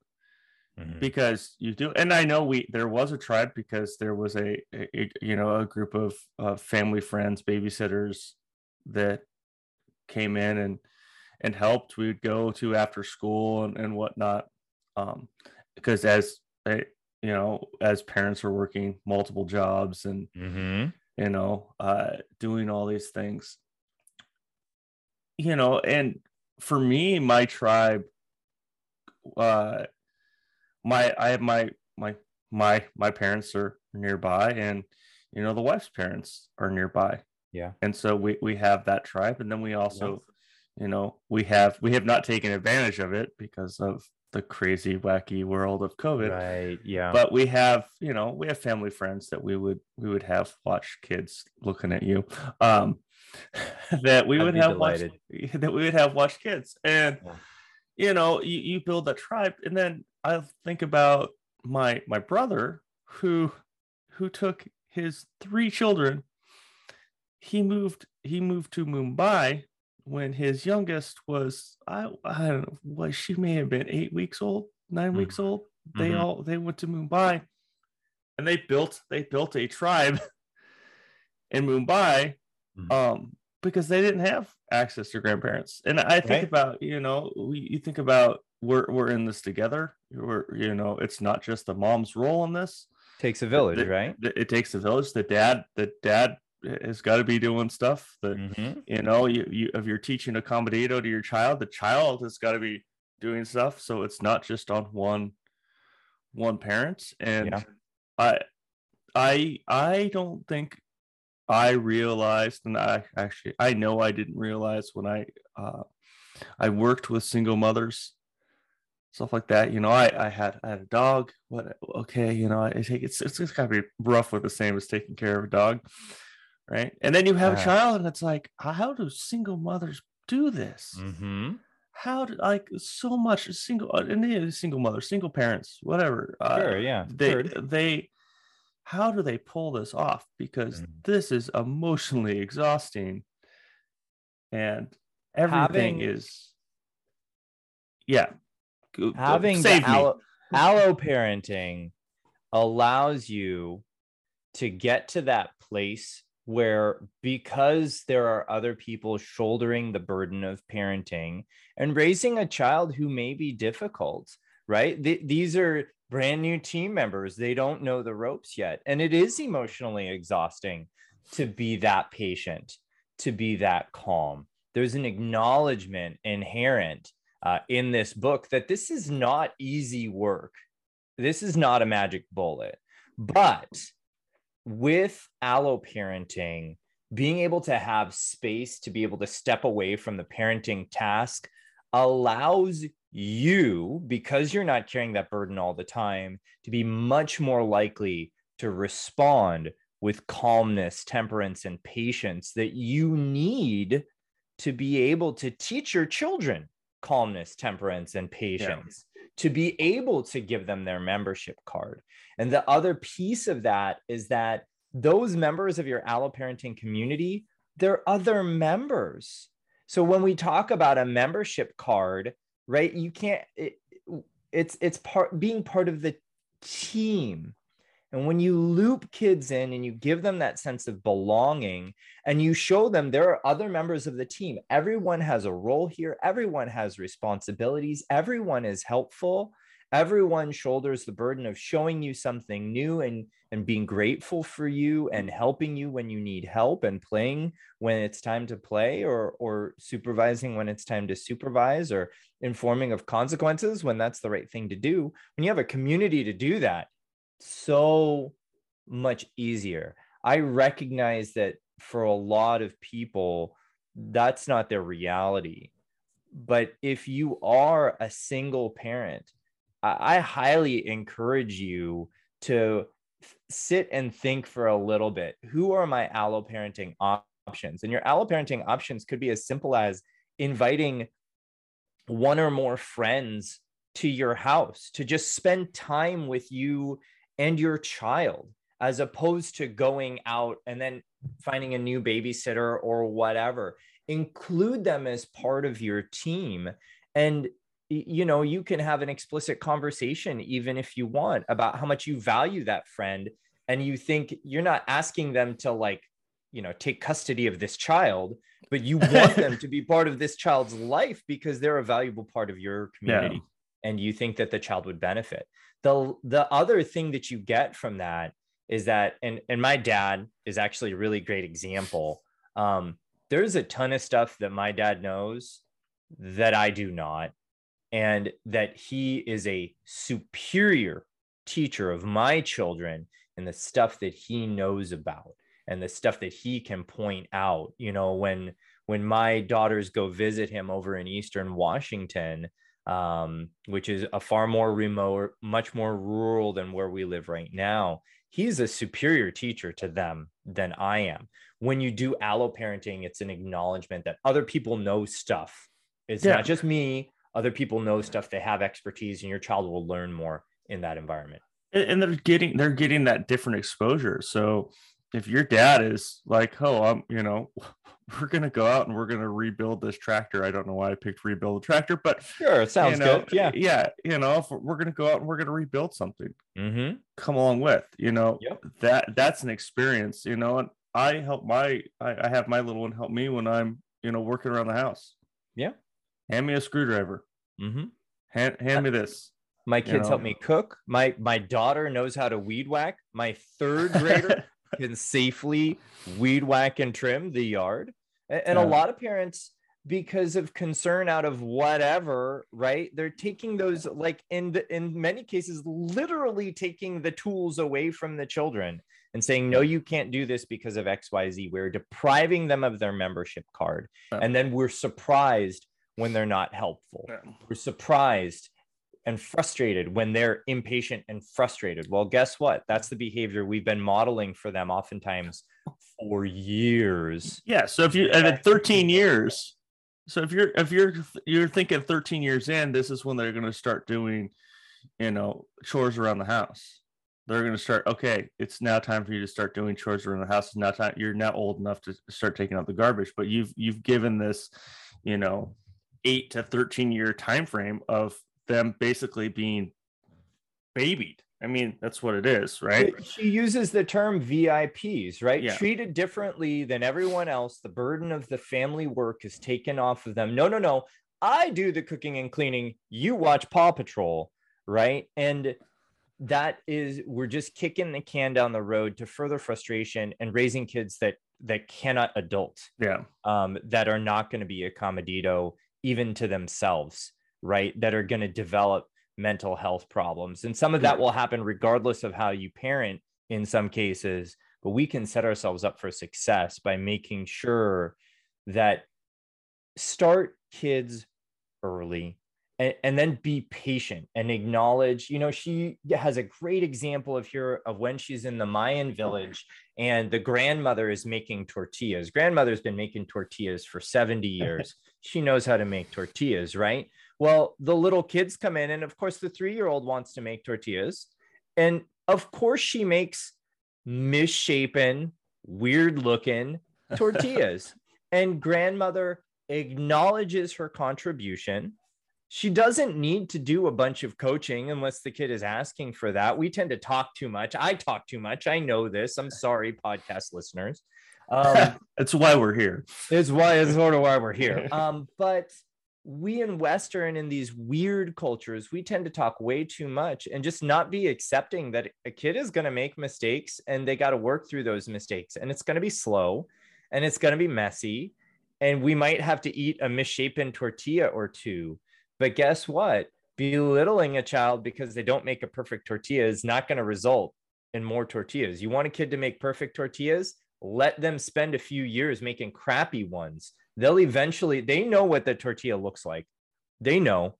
mm-hmm. because you do and i know we there was a tribe because there was a, a you know a group of uh, family friends babysitters that came in and and helped we'd go to after school and, and whatnot um because as a, you know as parents are working multiple jobs and mm-hmm. you know uh doing all these things you know and for me my tribe uh my I have my my my my parents are nearby and you know the wife's parents are nearby. Yeah. And so we we have that tribe. And then we also you know we have we have not taken advantage of it because of the crazy wacky world of covid. Right. Yeah. But we have you know we have family friends that we would we would have watch kids looking at you um that we I'd would have watched, that we would have watched kids. And yeah. you know you, you build a tribe. And then I think about my my brother who who took his three children. He moved he moved to Mumbai when his youngest was I I don't know what she may have been eight weeks old, 9 mm-hmm. weeks old. They mm-hmm. all they went to Mumbai. and they built they built a tribe in Mumbai Mhm. um because they didn't have access to grandparents. And I think Right. about, you know, you think about we're we're in this together. We're you know, it's not just the mom's role in this. Takes a village, The- right? the- It takes a village. The dad, the dad has got to be doing stuff that Mhm. you know you, you if you're teaching acomedido to your child the child has got to be doing stuff so it's not just on one one parent and Yeah. i i i don't think i realized and i actually i know i didn't realize when i uh i worked with single mothers stuff like that you know i i had i had a dog what okay you know i take it's it's, it's gotta be rough with the same as taking care of a dog right and then you have a child and it's like how do single mothers do this Mhm. how do like so much single uh, and single mothers single parents whatever uh, Sure, yeah. they Heard. they how do they pull this off because Mhm. this is emotionally exhausting and everything Having- is yeah having save the allo, allo parenting allows you to get to that place where because there are other people shouldering the burden of parenting and raising a child who may be difficult right? Th- these are brand new team members. They don't know the ropes yet. And it is emotionally exhausting to be that patient to be that calm. There's an acknowledgement inherent uh, in this book that this is not easy work. This is not a magic bullet. But with allo parenting, being able to have space to be able to step away from the parenting task allows you, because you're not carrying that burden all the time, to be much more likely to respond with calmness, temperance, and patience that you need to be able to teach your children calmness, temperance, and patience, to be able to give them their membership card. And the other piece of that is that those members of your allo parenting community, they're other members. So when we talk about a membership card, right, you can't, it, it's it's part being part of the team. And when you loop kids in and you give them that sense of belonging and you show them there are other members of the team, everyone has a role here, everyone has responsibilities, everyone is helpful, everyone shoulders the burden of showing you something new and, and being grateful for you and helping you when you need help and playing when it's time to play or, or supervising when it's time to supervise or informing of consequences when that's the right thing to do. When you have a community to do that, so much easier. I recognize that for a lot of people, that's not their reality. But if you are a single parent, I, I highly encourage you to f- sit and think for a little bit who are my allo parenting op- options? And your allo parenting options could be as simple as inviting one or more friends to your house to just spend time with you and your child as opposed to going out and then finding a new babysitter or whatever. Include them as part of your team. And you know you can have an explicit conversation even if you want about how much you value that friend and you think you're not asking them to like you know take custody of this child but you want them to be part of this child's life because they're a valuable part of your community and you think that the child would benefit the the other thing that you get from that is that and and my dad is actually a really great example. Um there's a ton of stuff that my dad knows that i do not and that he is a superior teacher of my children and the stuff that he knows about and the stuff that he can point out you know when when my daughters go visit him over in eastern washington um, which is a far more remote much more rural than where we live right now. He's a superior teacher to them than i am. When you do allo parenting it's an acknowledgement that other people know stuff. It's Yeah. not just me. Other people know stuff. They have expertise and your child will learn more in that environment. And, and they're getting they're getting that different exposure. So if your dad is like, oh, I'm, you know, we're gonna go out and we're gonna rebuild this tractor. I don't know why I picked rebuild a tractor, but sure, it sounds you know, good. Yeah, yeah, you know, if we're gonna go out and we're gonna rebuild something, mm-hmm. come along with, you know, Yep. that that's an experience, you know, and I help my, I, I have my little one help me when I'm, you know, working around the house. Yeah. Hand me a screwdriver. Mm-hmm. Hand hand me this. My You kids help me cook. My my daughter knows how to weed whack. My third grader can safely weed whack and trim the yard. A- And, a lot of parents, because of concern out of whatever, right? They're taking those like in the, in many cases, literally taking the tools away from the children and saying, no, you can't do this because of XYZ. We're depriving them of their membership card. Yeah. And then we're surprised when they're not helpful we're surprised and frustrated when they're impatient and frustrated. Well, guess what? That's the behavior we've been modeling for them oftentimes for years. Yeah. So if you and at 13 years, so if you're if you're you're thinking 13 years in, this is when they're going to start doing, you know, chores around the house. They're going to start. Okay, it's now time for you to start doing chores around the house. It's now time. You're now old enough to start taking out the garbage. But you've you've given this, you know, eight to 13 year time frame of them basically being babied. I mean, that's what it is, right? She uses the term VIPs, right? Yeah. Treated differently than everyone else. The burden of the family work is taken off of them. No, no, no. I do the cooking and cleaning. You watch Paw Patrol, right? And that is we're just kicking the can down the road to further frustration and raising kids that that cannot adult Yeah. um, that are not going to be acomedido even to themselves, right? That are going to develop mental health problems. And some of that will happen regardless of how you parent in some cases, but we can set ourselves up for success by making sure that start kids early and, and then be patient and acknowledge you know she has a great example of here of when she's in the mayan village and the grandmother is making tortillas grandmother's been making tortillas for 70 years she knows how to make tortillas right well the little kids come in and of course the three year old wants to make tortillas and of course she makes misshapen weird looking tortillas and grandmother acknowledges her contribution she doesn't need to do a bunch of coaching unless the kid is asking for that. We tend to talk too much. I talk too much. I know this. I'm sorry, podcast listeners. Um, That's why we're here. is why is sort of why we're here. Um, but we in Western in these weird cultures, we tend to talk way too much and just not be accepting that a kid is going to make mistakes and they got to work through those mistakes and it's going to be slow and it's going to be messy and we might have to eat a misshapen tortilla or two. But guess what? Belittling a child because they don't make a perfect tortilla is not going to result in more tortillas. You want a kid to make perfect tortillas? Let them spend a few years making crappy ones. They'll eventually, they know what the tortilla looks like. They know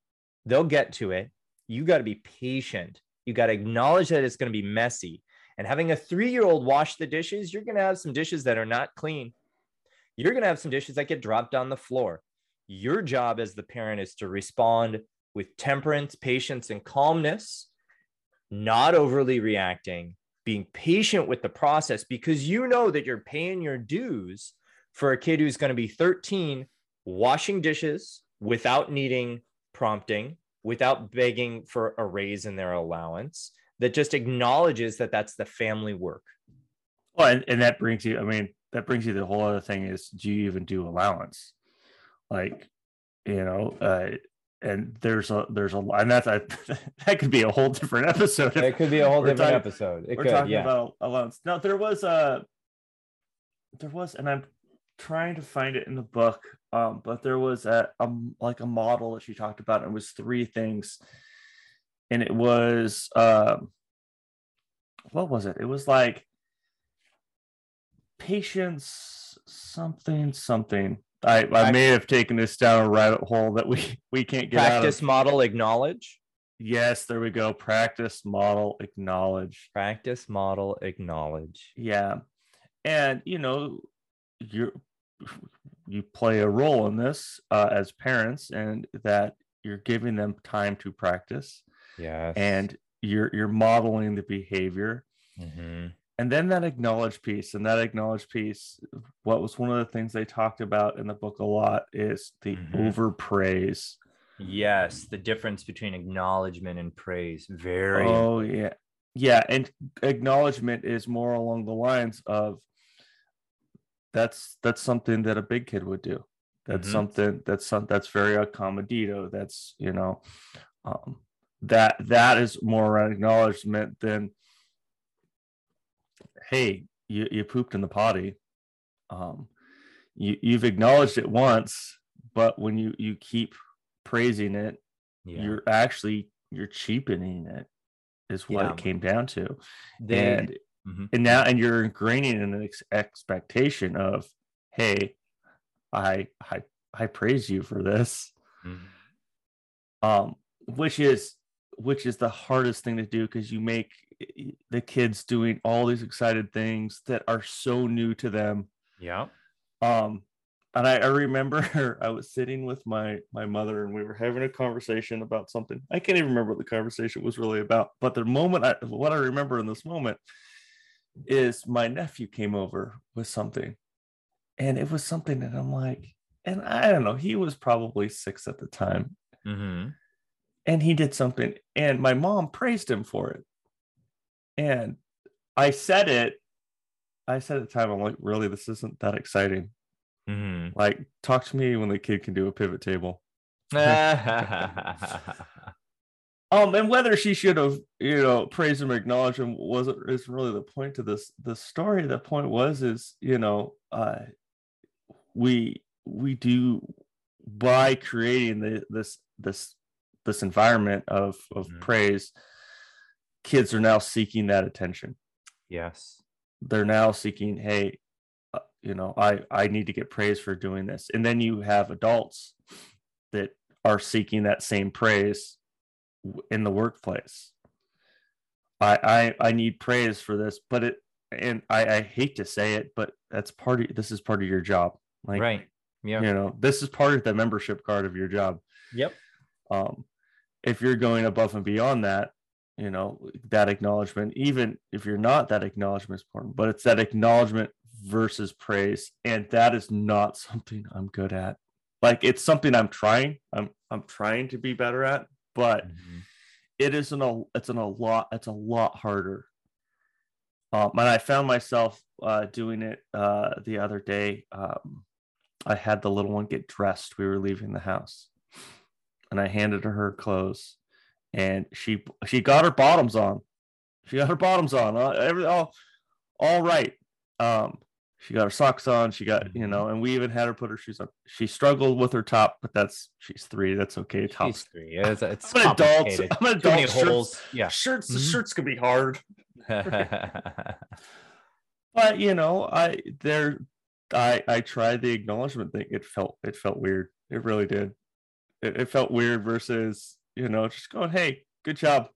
they'll get to it. You got to be patient. You got to acknowledge that it's going to be messy. And having a three year old wash the dishes, you're going to have some dishes that are not clean. You're going to have some dishes that get dropped on the floor. Your job as the parent is to respond with temperance, patience, and calmness, not overly reacting, being patient with the process because you know that you're paying your dues for a kid who's going to be 13 washing dishes without needing prompting, without begging for a raise in their allowance, that just acknowledges that that's the family work. Well, and, and that brings you, I mean, that brings you the whole other thing is do you even do allowance? Like, you know, uh, and there's a there's a and that's a, that could be a whole different episode. It could be a whole different talking- episode. It We're could, talking yeah. about allowance. Now there was a there was, and I'm trying to find it in the book, um, but there was a, a like a model that she talked about. And it was three things, and it was um, what was it? It was like patience, something, something. I, I may have taken this down a rabbit hole that we we can't get Practice out of. model acknowledge. Yes, there we go. Practice, model, acknowledge. Practice model acknowledge. Yeah. And you know, you you play a role in this uh, as parents and that you're giving them time to practice Yes. and you're you're modeling the behavior Mhm. And then that acknowledge piece and that acknowledge piece what was one of the things they talked about in the book a lot is the Mhm. overpraise Yes, the difference between acknowledgement and praise. Very oh yeah yeah and acknowledgement is more along the lines of that's that's something that a big kid would do that's Mhm. something that's some that's very acomedido that's you know um that that is more an acknowledgement than hey you, you pooped in the potty um you you've acknowledged it once but when you you keep praising it yeah. you're actually you're cheapening it is what Yeah. it came down to They- and Mhm. and now and you're ingraining an ex- expectation of hey i i i praise you for this Mhm. um which is which is the hardest thing to do because you make the kids doing all these excited things that are so new to them. Yeah. um and I, I remember i was sitting with my my mother and we were having a conversation about something. I can't even remember what the conversation was really about but the moment i what i remember in this moment is my nephew came over with something and it was something that i'm like and i don't know he was probably six at the time. Hmm and he did something and my mom praised him for it and i said it i said at the time i'm like really? This isn't that exciting. Hmm like talk to me when the kid can do a pivot table. Um and whether she should have you know praised him acknowledged him wasn't isn't really the point of this. The story the point was is you know uh we we do by creating the this this this environment of of Mhm. praise kids are now seeking that attention yes. they're now seeking hey uh, you know i i need to get praise for doing this and then you have adults that are seeking that same praise in the workplace i i i need praise for this but it and i i hate to say it but that's part of this is part of your job like right. Yeah. you know this is part of the membership card of your job Yep. um if you're going above and beyond that you know that acknowledgement even if you're not that acknowledgement is important but it's that acknowledgement versus praise. And that is not something i'm good at. Like it's something i'm trying i'm i'm trying to be better at but Mhm. it isn't a it's an a lot it's a lot harder. Um and i found myself uh doing it uh the other day. Um i had the little one get dressed. We were leaving the house. And i handed her her clothes and she she got her bottoms on she got her bottoms on uh, every all all right um she got her socks on she got you know and we even had her put her shoes on she struggled with her top but that's she's three that's okay tops three. It's, it's I'm an adult. I'm an adult. Shirts, holes. Yeah. shirts. The Mhm. shirts can be hard, but you know, I there, I I tried the acknowledgement thing. It felt it felt weird. It really did. It, it felt weird versus you know just going, hey, good job.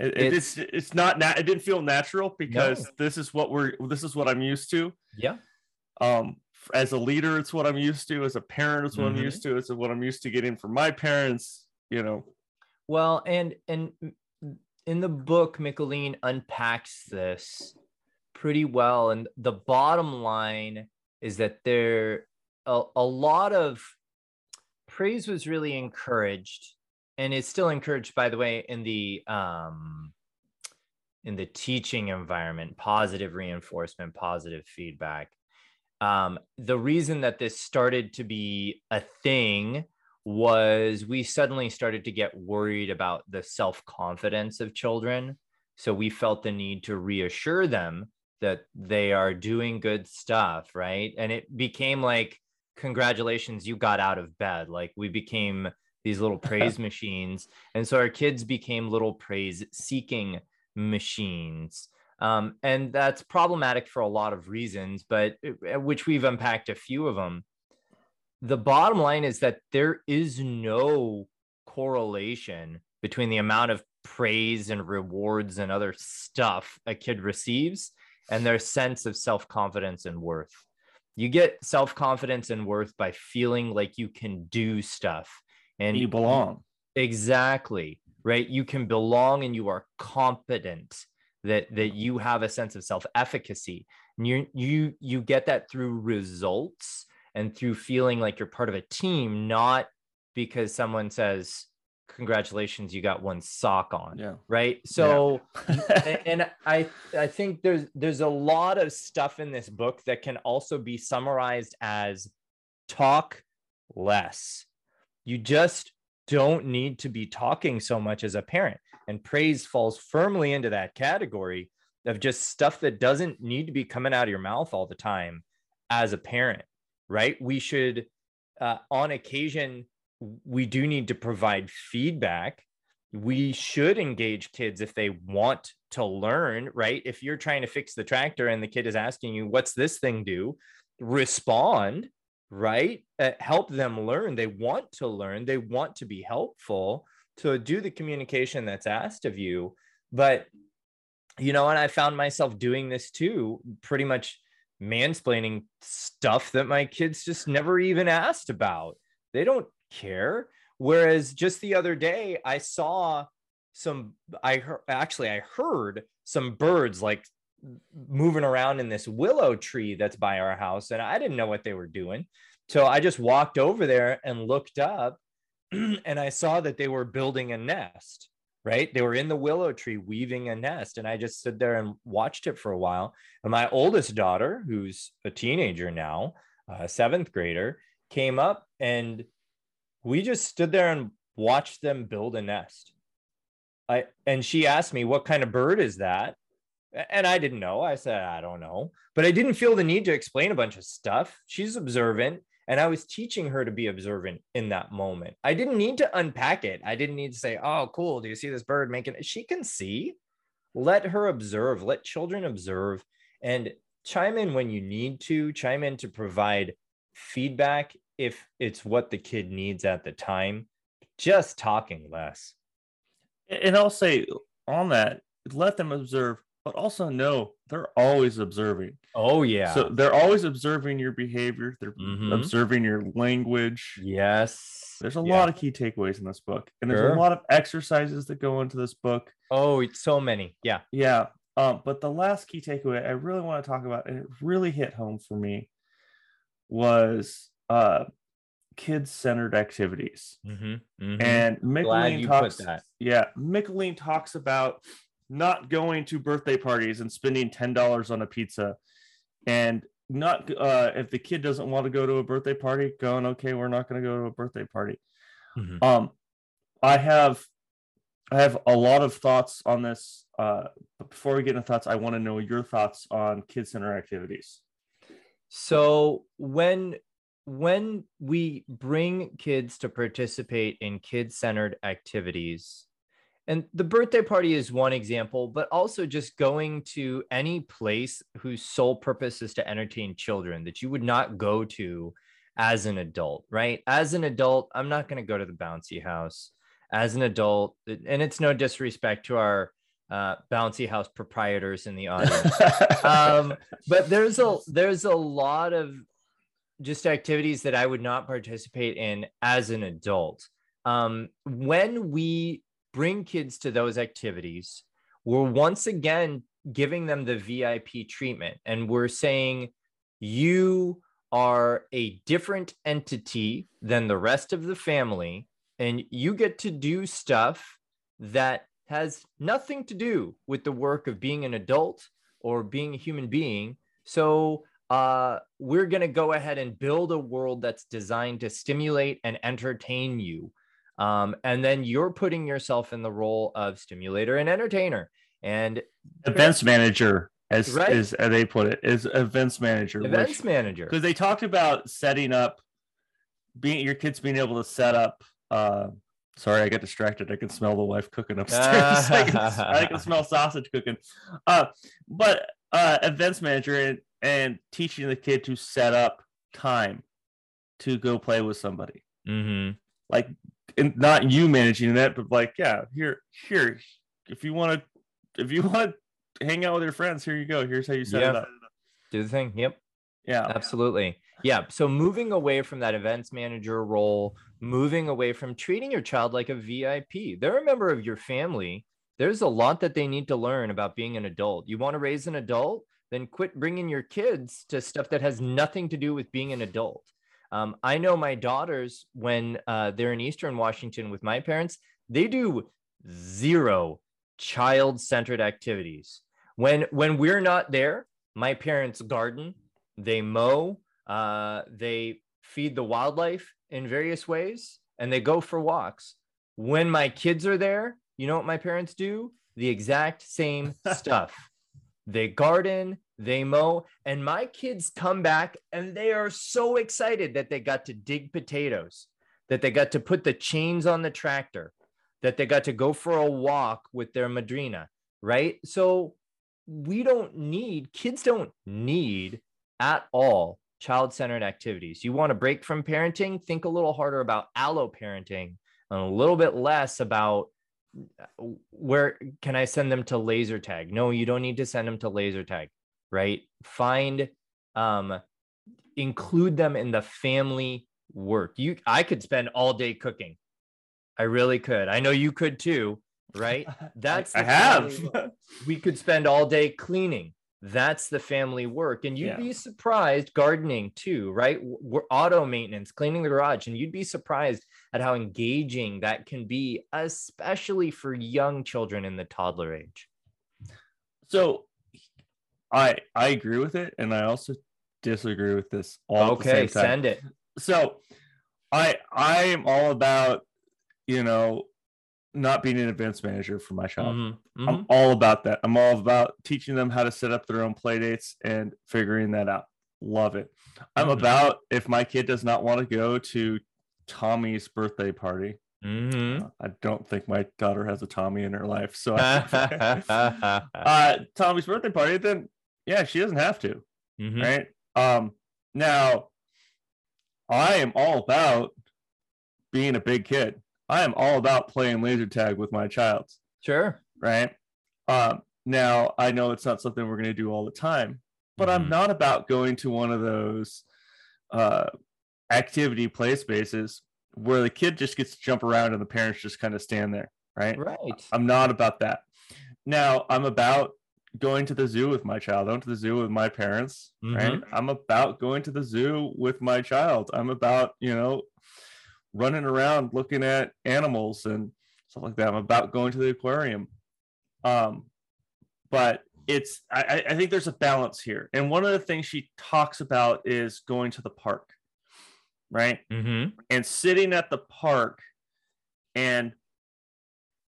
It, it, it's it's not na- it didn't feel natural because No. this is what we're this is what I'm used to. yeah. Um, as a leader, it's what I'm used to. As a parent, it's what Mhm. I'm used to. It's what I'm used to getting from my parents. You know, Well, and and in the book, Michaeleen unpacks this pretty well, and the bottom line is that there a, a lot of praise was really encouraged, and is still encouraged, by the way, in the um in the teaching environment, positive reinforcement, positive feedback. Um, the reason that this started to be a thing was we suddenly started to get worried about the self confidence of children. So we felt the need to reassure them that they are doing good stuff, right? And it became like, congratulations, you got out of bed. Like we became these little praise machines. And so our kids became little praise seeking machines. Um, and that's problematic for a lot of reasons, but uh, which we've unpacked a few of them the bottom line is that there is no correlation between the amount of praise and rewards and other stuff a kid receives and their sense of self confidence and worth. You get self confidence and worth by feeling like you can do stuff and you belong. Exactly. Right. You can belong and you are competent. that that you have a sense of self-efficacy and you you you get that through results and through feeling like you're part of a team not because someone says congratulations you got one sock on Yeah. right so Yeah. and, and i i think there's there's a lot of stuff in this book that can also be summarized as talk less you just don't need to be talking so much as a parent. And praise falls firmly into that category of just stuff that doesn't need to be coming out of your mouth all the time as a parent right? We should uh, on occasion we do need to provide feedback. We should engage kids if they want to learn right? If you're trying to fix the tractor and the kid is asking you what's this thing do? respond right? Uh, help them learn. They want to learn. They want to be helpful to do the communication that's asked of you. But you know and i found myself doing this too pretty much mansplaining stuff that my kids just never even asked about. They don't care. Whereas just the other day i saw some i heard actually i heard some birds like moving around in this willow tree that's by our house and i didn't know what they were doing. So i just walked over there and looked up and i saw that they were building a nest right? They were in the willow tree weaving a nest and i just stood there and watched it for a while. And my oldest daughter who's a teenager now a seventh grader came up and we just stood there and watched them build a nest. I and she asked me what kind of bird is that and I didn't know. I said, I don't know. But I didn't feel the need to explain a bunch of stuff. She's observant, and I was teaching her to be observant in that moment. I didn't need to unpack it. I didn't need to say, Oh, cool. Do you see this bird making it? She can see. Let her observe. Let children observe and chime in when you need to, chime in to provide feedback if it's what the kid needs at the time. Just talking less. and I'll say on that, let them observe, but also know they're always observing. Oh, yeah. So they're always observing your behavior, they're Mhm. observing your language. yes. There's a Yeah. lot of key takeaways in this book, and there's Sure. a lot of exercises that go into this book. Oh, it's so many. Yeah. Yeah. Um, but the last key takeaway I really want to talk about, and it really hit home for me, was uh kid-centered activities. Mm-hmm. And Glad Michaeleen you talks, yeah, Michaeleen talks about not going to birthday parties and spending ten dollars on a pizza, and not uh, if the kid doesn't want to go to a birthday party, going okay, we're not going to go to a birthday party. Mhm. Um, I have, I have a lot of thoughts on this. Uh, but before we get into thoughts, I want to know your thoughts on kid center activities. So when when we bring kids to participate in kid-centered activities, and the birthday party is one example, but also just going to any place whose sole purpose is to entertain children that you would not go to as an adult, right? As an adult, I'm not going to go to the bouncy house. As an adult, and it's no disrespect to our uh, bouncy house proprietors in the audience. um, but there's a there's a lot of just activities that I would not participate in as an adult. Um, when we bring kids to those activities, we're once again giving them the VIP treatment, and we're saying you are a different entity than the rest of the family, and you get to do stuff that has nothing to do with the work of being an adult or being a human being. So uh, we're going to go ahead and build a world that's designed to stimulate and entertain you. Um, and then you're putting yourself in the role of stimulator and entertainer. And events manager, as Right. as they put it, is events manager. events manager. because they talked about setting up, being your kids being able to set up. Uh, sorry, I got distracted. I can smell the wife cooking upstairs. I, can, I can smell sausage cooking. Uh, but uh, events manager and and teaching the kid to set up time to go play with somebody. Mm-hmm. like and not you managing that but like yeah here here if you want to if you want to hang out with your friends here you go here's how you set it up Do the thing. Yep. yeah Absolutely. Yeah. So moving away from that events manager role, moving away from treating your child like a VIP. They're a member of your family, there's a lot that they need to learn about being an adult. You want to raise an adult, then quit bringing your kids to stuff that has nothing to do with being an adult. Um, I know my daughters, when uh, they're in Eastern Washington with my parents, they do zero child centered activities. When, when we're not there, my parents garden, they mow, uh, they feed the wildlife in various ways, and they go for walks. When my kids are there, you know what my parents do? The exact same stuff. They garden, they mow, and my kids come back and they are so excited that they got to dig potatoes, that they got to put the chains on the tractor, that they got to go for a walk with their madrina, right? So we don't need, kids don't need at all child centered activities. You want to break from parenting, think a little harder about allo parenting and a little bit less about uh, where can I send them to laser tag? No, you don't need to send them to laser tag right? Find, um, include them in the family work. You, I could spend all day cooking. I really could. I know you could too, right? That's I have. we could spend all day cleaning. That's the family work. And you'd Yeah. be surprised gardening too, right? We're auto maintenance, cleaning the garage. And you'd be surprised at how engaging that can be, especially for young children in the toddler age. So I I agree with it, and I also disagree with this all okay, send it. So I I am all about you know not being an events manager for my child. Mhm, mhm. I'm all about that. I'm all about teaching them how to set up their own play dates and figuring that out. Love it. I'm Mhm. about if my kid does not want to go to Tommy's birthday party. Mhm. I don't think my daughter has a Tommy in her life. So I, uh Tommy's birthday party, then yeah, she doesn't have to. Right. Um now I am all about being a big kid. I am all about playing laser tag with my child. Sure. right? Um, now I know it's not something we're going to do all the time, but I'm Mhm. not about going to one of those uh, activity play spaces where the kid just gets to jump around and the parents just kind of stand there, right? Right. I'm not about that. Now I'm about going to the zoo with my child. I went to the zoo with my parents, right? I'm about going to the zoo with my child. I'm about, you know, running around looking at animals and stuff like that. I'm about going to the aquarium. Um, but it's I, I- I think there's a balance here. And one of the things she talks about is going to the park, right? Mm-hmm. and sitting at the park and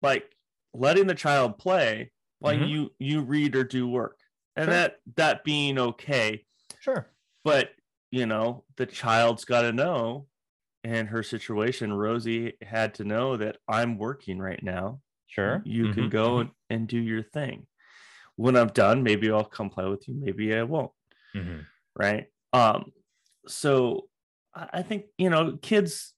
like letting the child play while Mhm. you you read or do work and Sure. that that being okay Sure. but you know the child's got to know in her situation rosie had to know that i'm working right now Sure. you can Mhm, go and, and do your thing when i'm done maybe i'll come play with you maybe i won't mhm. right um so i I think you know kids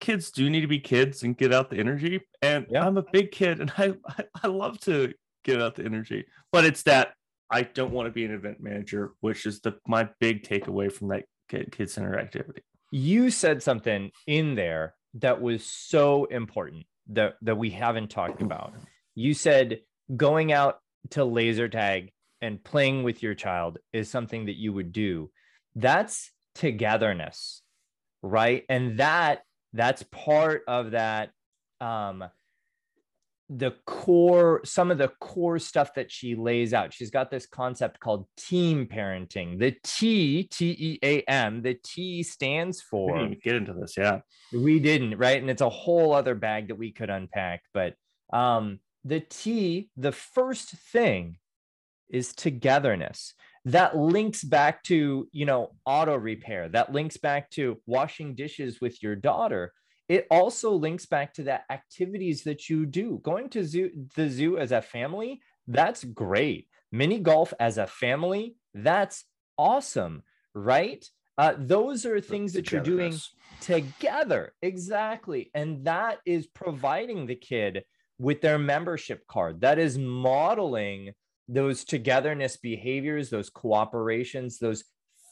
kids do need to be kids and get out the energy and Yeah. i'm a big kid and I, I i love to get out the energy but it's that i don't want to be an event manager which is the my big takeaway from that kid kid center activity You said something in there that was so important that that we haven't talked about. You said going out to laser tag and playing with your child is something that you would do. That's togetherness, right? And that that's part of that um the core some of the core stuff that she lays out. She's got this concept called team parenting. The t t e a m the t stands we for didn't get into this yeah. We didn't right? And it's a whole other bag that we could unpack but um the t the first thing is togetherness. That links back to you know auto repair. That links back to washing dishes with your daughter it also links back to the activities that you do. Going to zoo, the zoo as a family that's great. Mini golf as a family that's awesome right? Uh, those are things that you're doing together. Exactly. And that is providing the kid with their membership card. That is modeling those togetherness behaviors those cooperations those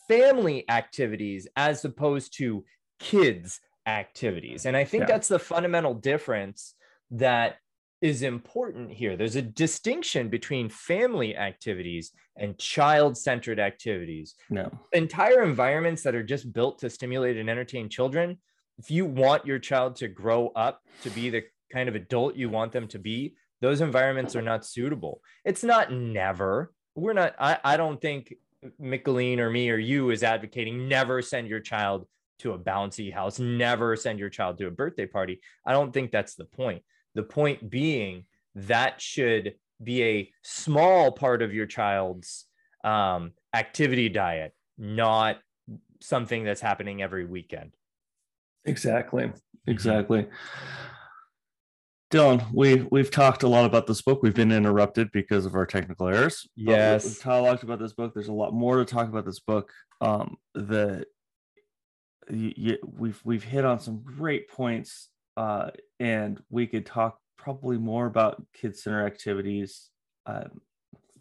family activities as opposed to kids activities and i think Yeah. that's the fundamental difference that is important here. There's a distinction between family activities and child centered activities. No. Entire environments that are just built to stimulate and entertain children. If you want your child to grow up to be the kind of adult you want them to be, those environments are not suitable. It's not never. We're not, I, I don't think Michaeleen or me or you is advocating never send your child to a bouncy house, never send your child to a birthday party. I don't think that's the point. The point being that should be a small part of your child's um, activity diet, not something that's happening every weekend. Exactly. Mm-hmm. Exactly. Dylan, we we've talked a lot about this book. We've been interrupted because of our technical errors. Yes, we've talked about this book. There's a lot more to talk about this book. Um, the you, we've we've hit on some great points, uh, and we could talk probably more about kids center activities. Um,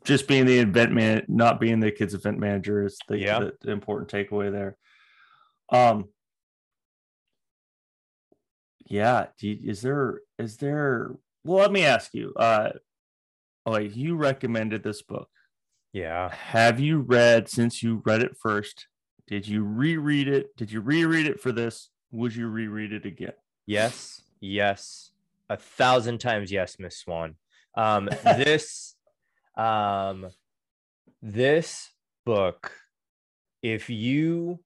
just being the event man, not being the kids event manager is the, yeah. the, the important takeaway there. Um, yeah you, is there is there well let me ask you uh like you recommended this book yeah have you read since you read it first did you reread it? Did you reread it for this? Would you reread it again? Yes yes. A thousand times yes miss swan. Um this um this book if you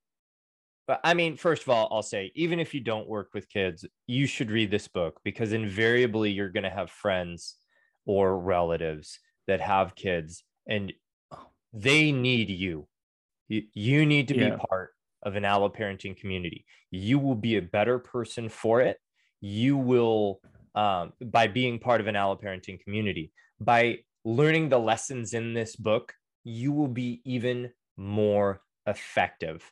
I mean, first of all, I'll say, even if you don't work with kids, you should read this book because invariably you're going to have friends or relatives that have kids and they need you. You, you need to yeah. be part of an alloparenting community. You will be a better person for it. You will, um, by being part of an alloparenting community, by learning the lessons in this book, you will be even more effective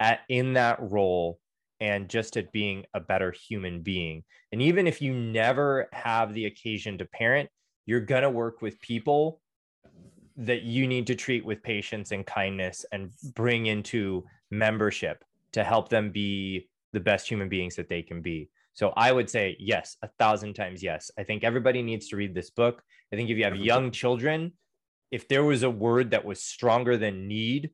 at in that role and just at being a better human being. And even if you never have the occasion to parent, you're going to work with people that you need to treat with patience and kindness and bring into membership to help them be the best human beings that they can be. So I would say yes, a thousand times yes. I think everybody needs to read this book. I think if you have mm-hmm. young children, if there was a word that was stronger than need,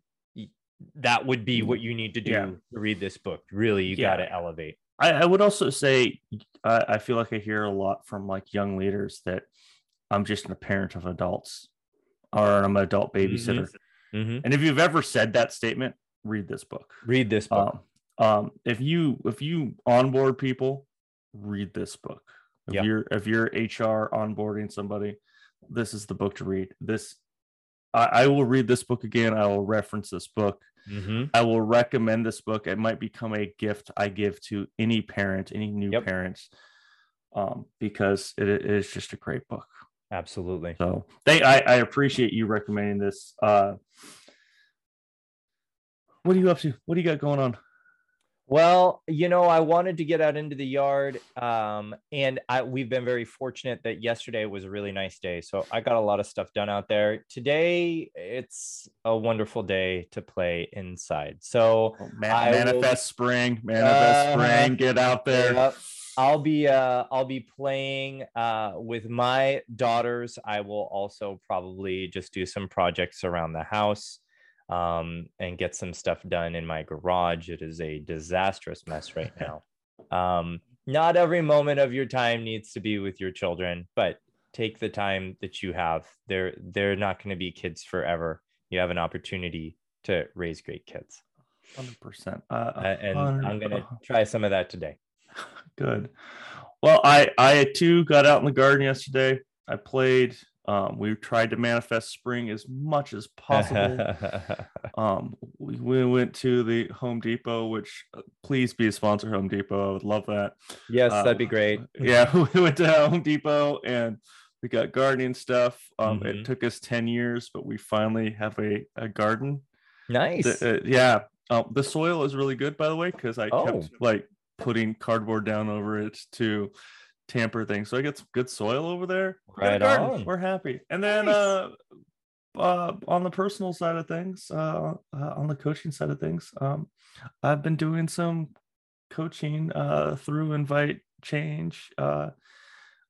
that would be mm-hmm. what you need to do yeah. to read this book. Really, you yeah. got to elevate. I, I, would also say I, I feel like I hear a lot from like young leaders that I'm just a parent of adults or I'm an adult babysitter. Mm-hmm. Mm-hmm. And if you've ever said that statement, read this book. Read this book. Um, um, if you if you onboard people, read this book. If yep. you're if you're HR onboarding somebody, this is the book to read. This I, I will read this book again. I will reference this book. Mm-hmm. I will recommend this book. It might become a gift I give to any parent, any new yep. parents, um, because it, it is just a great book. Absolutely. So they, I, I appreciate you recommending this. Uh, what are you up to? What do you got going on? Well, you know, I wanted to get out into the yard, um, and I, we've been very fortunate that yesterday was a really nice day. So I got a lot of stuff done out there. Today, it's a wonderful day to play inside. So oh, man, manifest will, spring, manifest uh, spring, get out there. Yep. I'll be uh, I'll be playing uh, with my daughters. I will also probably just do some projects around the house um, and get some stuff done in my garage. It is a disastrous mess right now. Um, not every moment of your time needs to be with your children, but take the time that you have. They're they're not going to be kids forever. You have an opportunity to raise great kids. Hundred percent. Uh, and i am going to try some of that today. Good. Well, I I too got out in the garden yesterday. I played um, we tried to manifest spring as much as possible. um, we, we, went to the Home Depot, which uh, please be a sponsor, Home Depot. I would love that. Yes, um, that'd be great. Yeah, we went to Home Depot and we got gardening stuff. Um, mm-hmm. It took us 10 years, but we finally have a, a garden. Nice. The, uh, yeah. Um, the soil is really good, by the way, because I oh. kept like putting cardboard down over it to tamper things. So I get some good soil over there. Right on. We're happy. And then nice. uh, uh, on the personal side of things, uh, uh, on the coaching side of things, um, I've been doing some coaching uh, through Invite Change. Uh,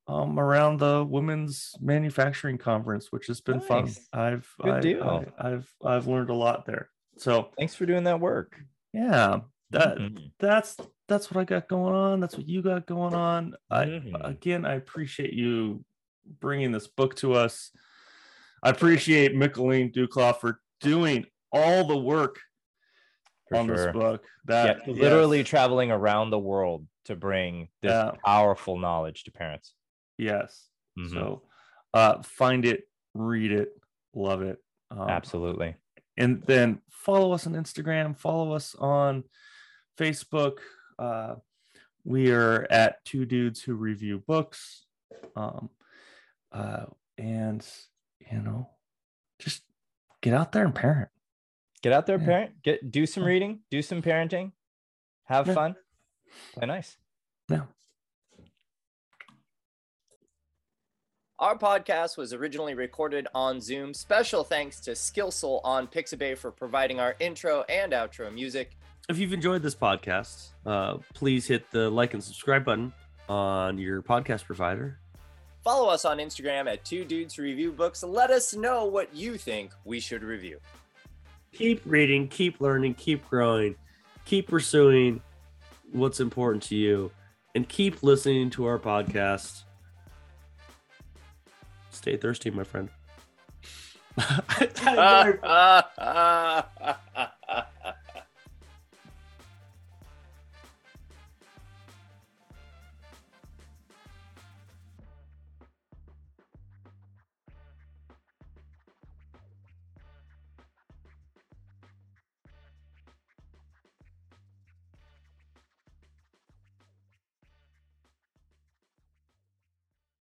um, around the women's manufacturing conference, which has been fun. I've Good I, deal. I, have I've learned a lot there. So Thanks for doing that work. yeah, that Mhm. that's that's what I got going on. That's what you got going on. I Mhm. again, I appreciate you bringing this book to us. I appreciate Michaeleen Doucleff for doing all the work For on sure. this book. Yeah, That literally yes, traveling around the world to bring this Yeah. powerful knowledge to parents. yes. Mhm. So uh find it, read it, love it. Um, Absolutely. and then follow us on Instagram, follow us on Facebook. Uh, we are at two dudes who review books. Um, uh, and you know, just get out there and parent. Get out there, Yeah. parent. Get do some reading, do some parenting, have Yeah. fun, play nice. Yeah. Our podcast was originally recorded on Zoom. Special thanks to Skillsoul on Pixabay for providing our intro and outro music. If you've enjoyed this podcast, uh, please hit the like and subscribe button on your podcast provider. Follow us on Instagram at Two Dudes Review Books. Let us know what you think we should review. Keep reading, keep learning, keep growing, keep pursuing what's important to you, and keep listening to our podcast. Stay thirsty, my friend.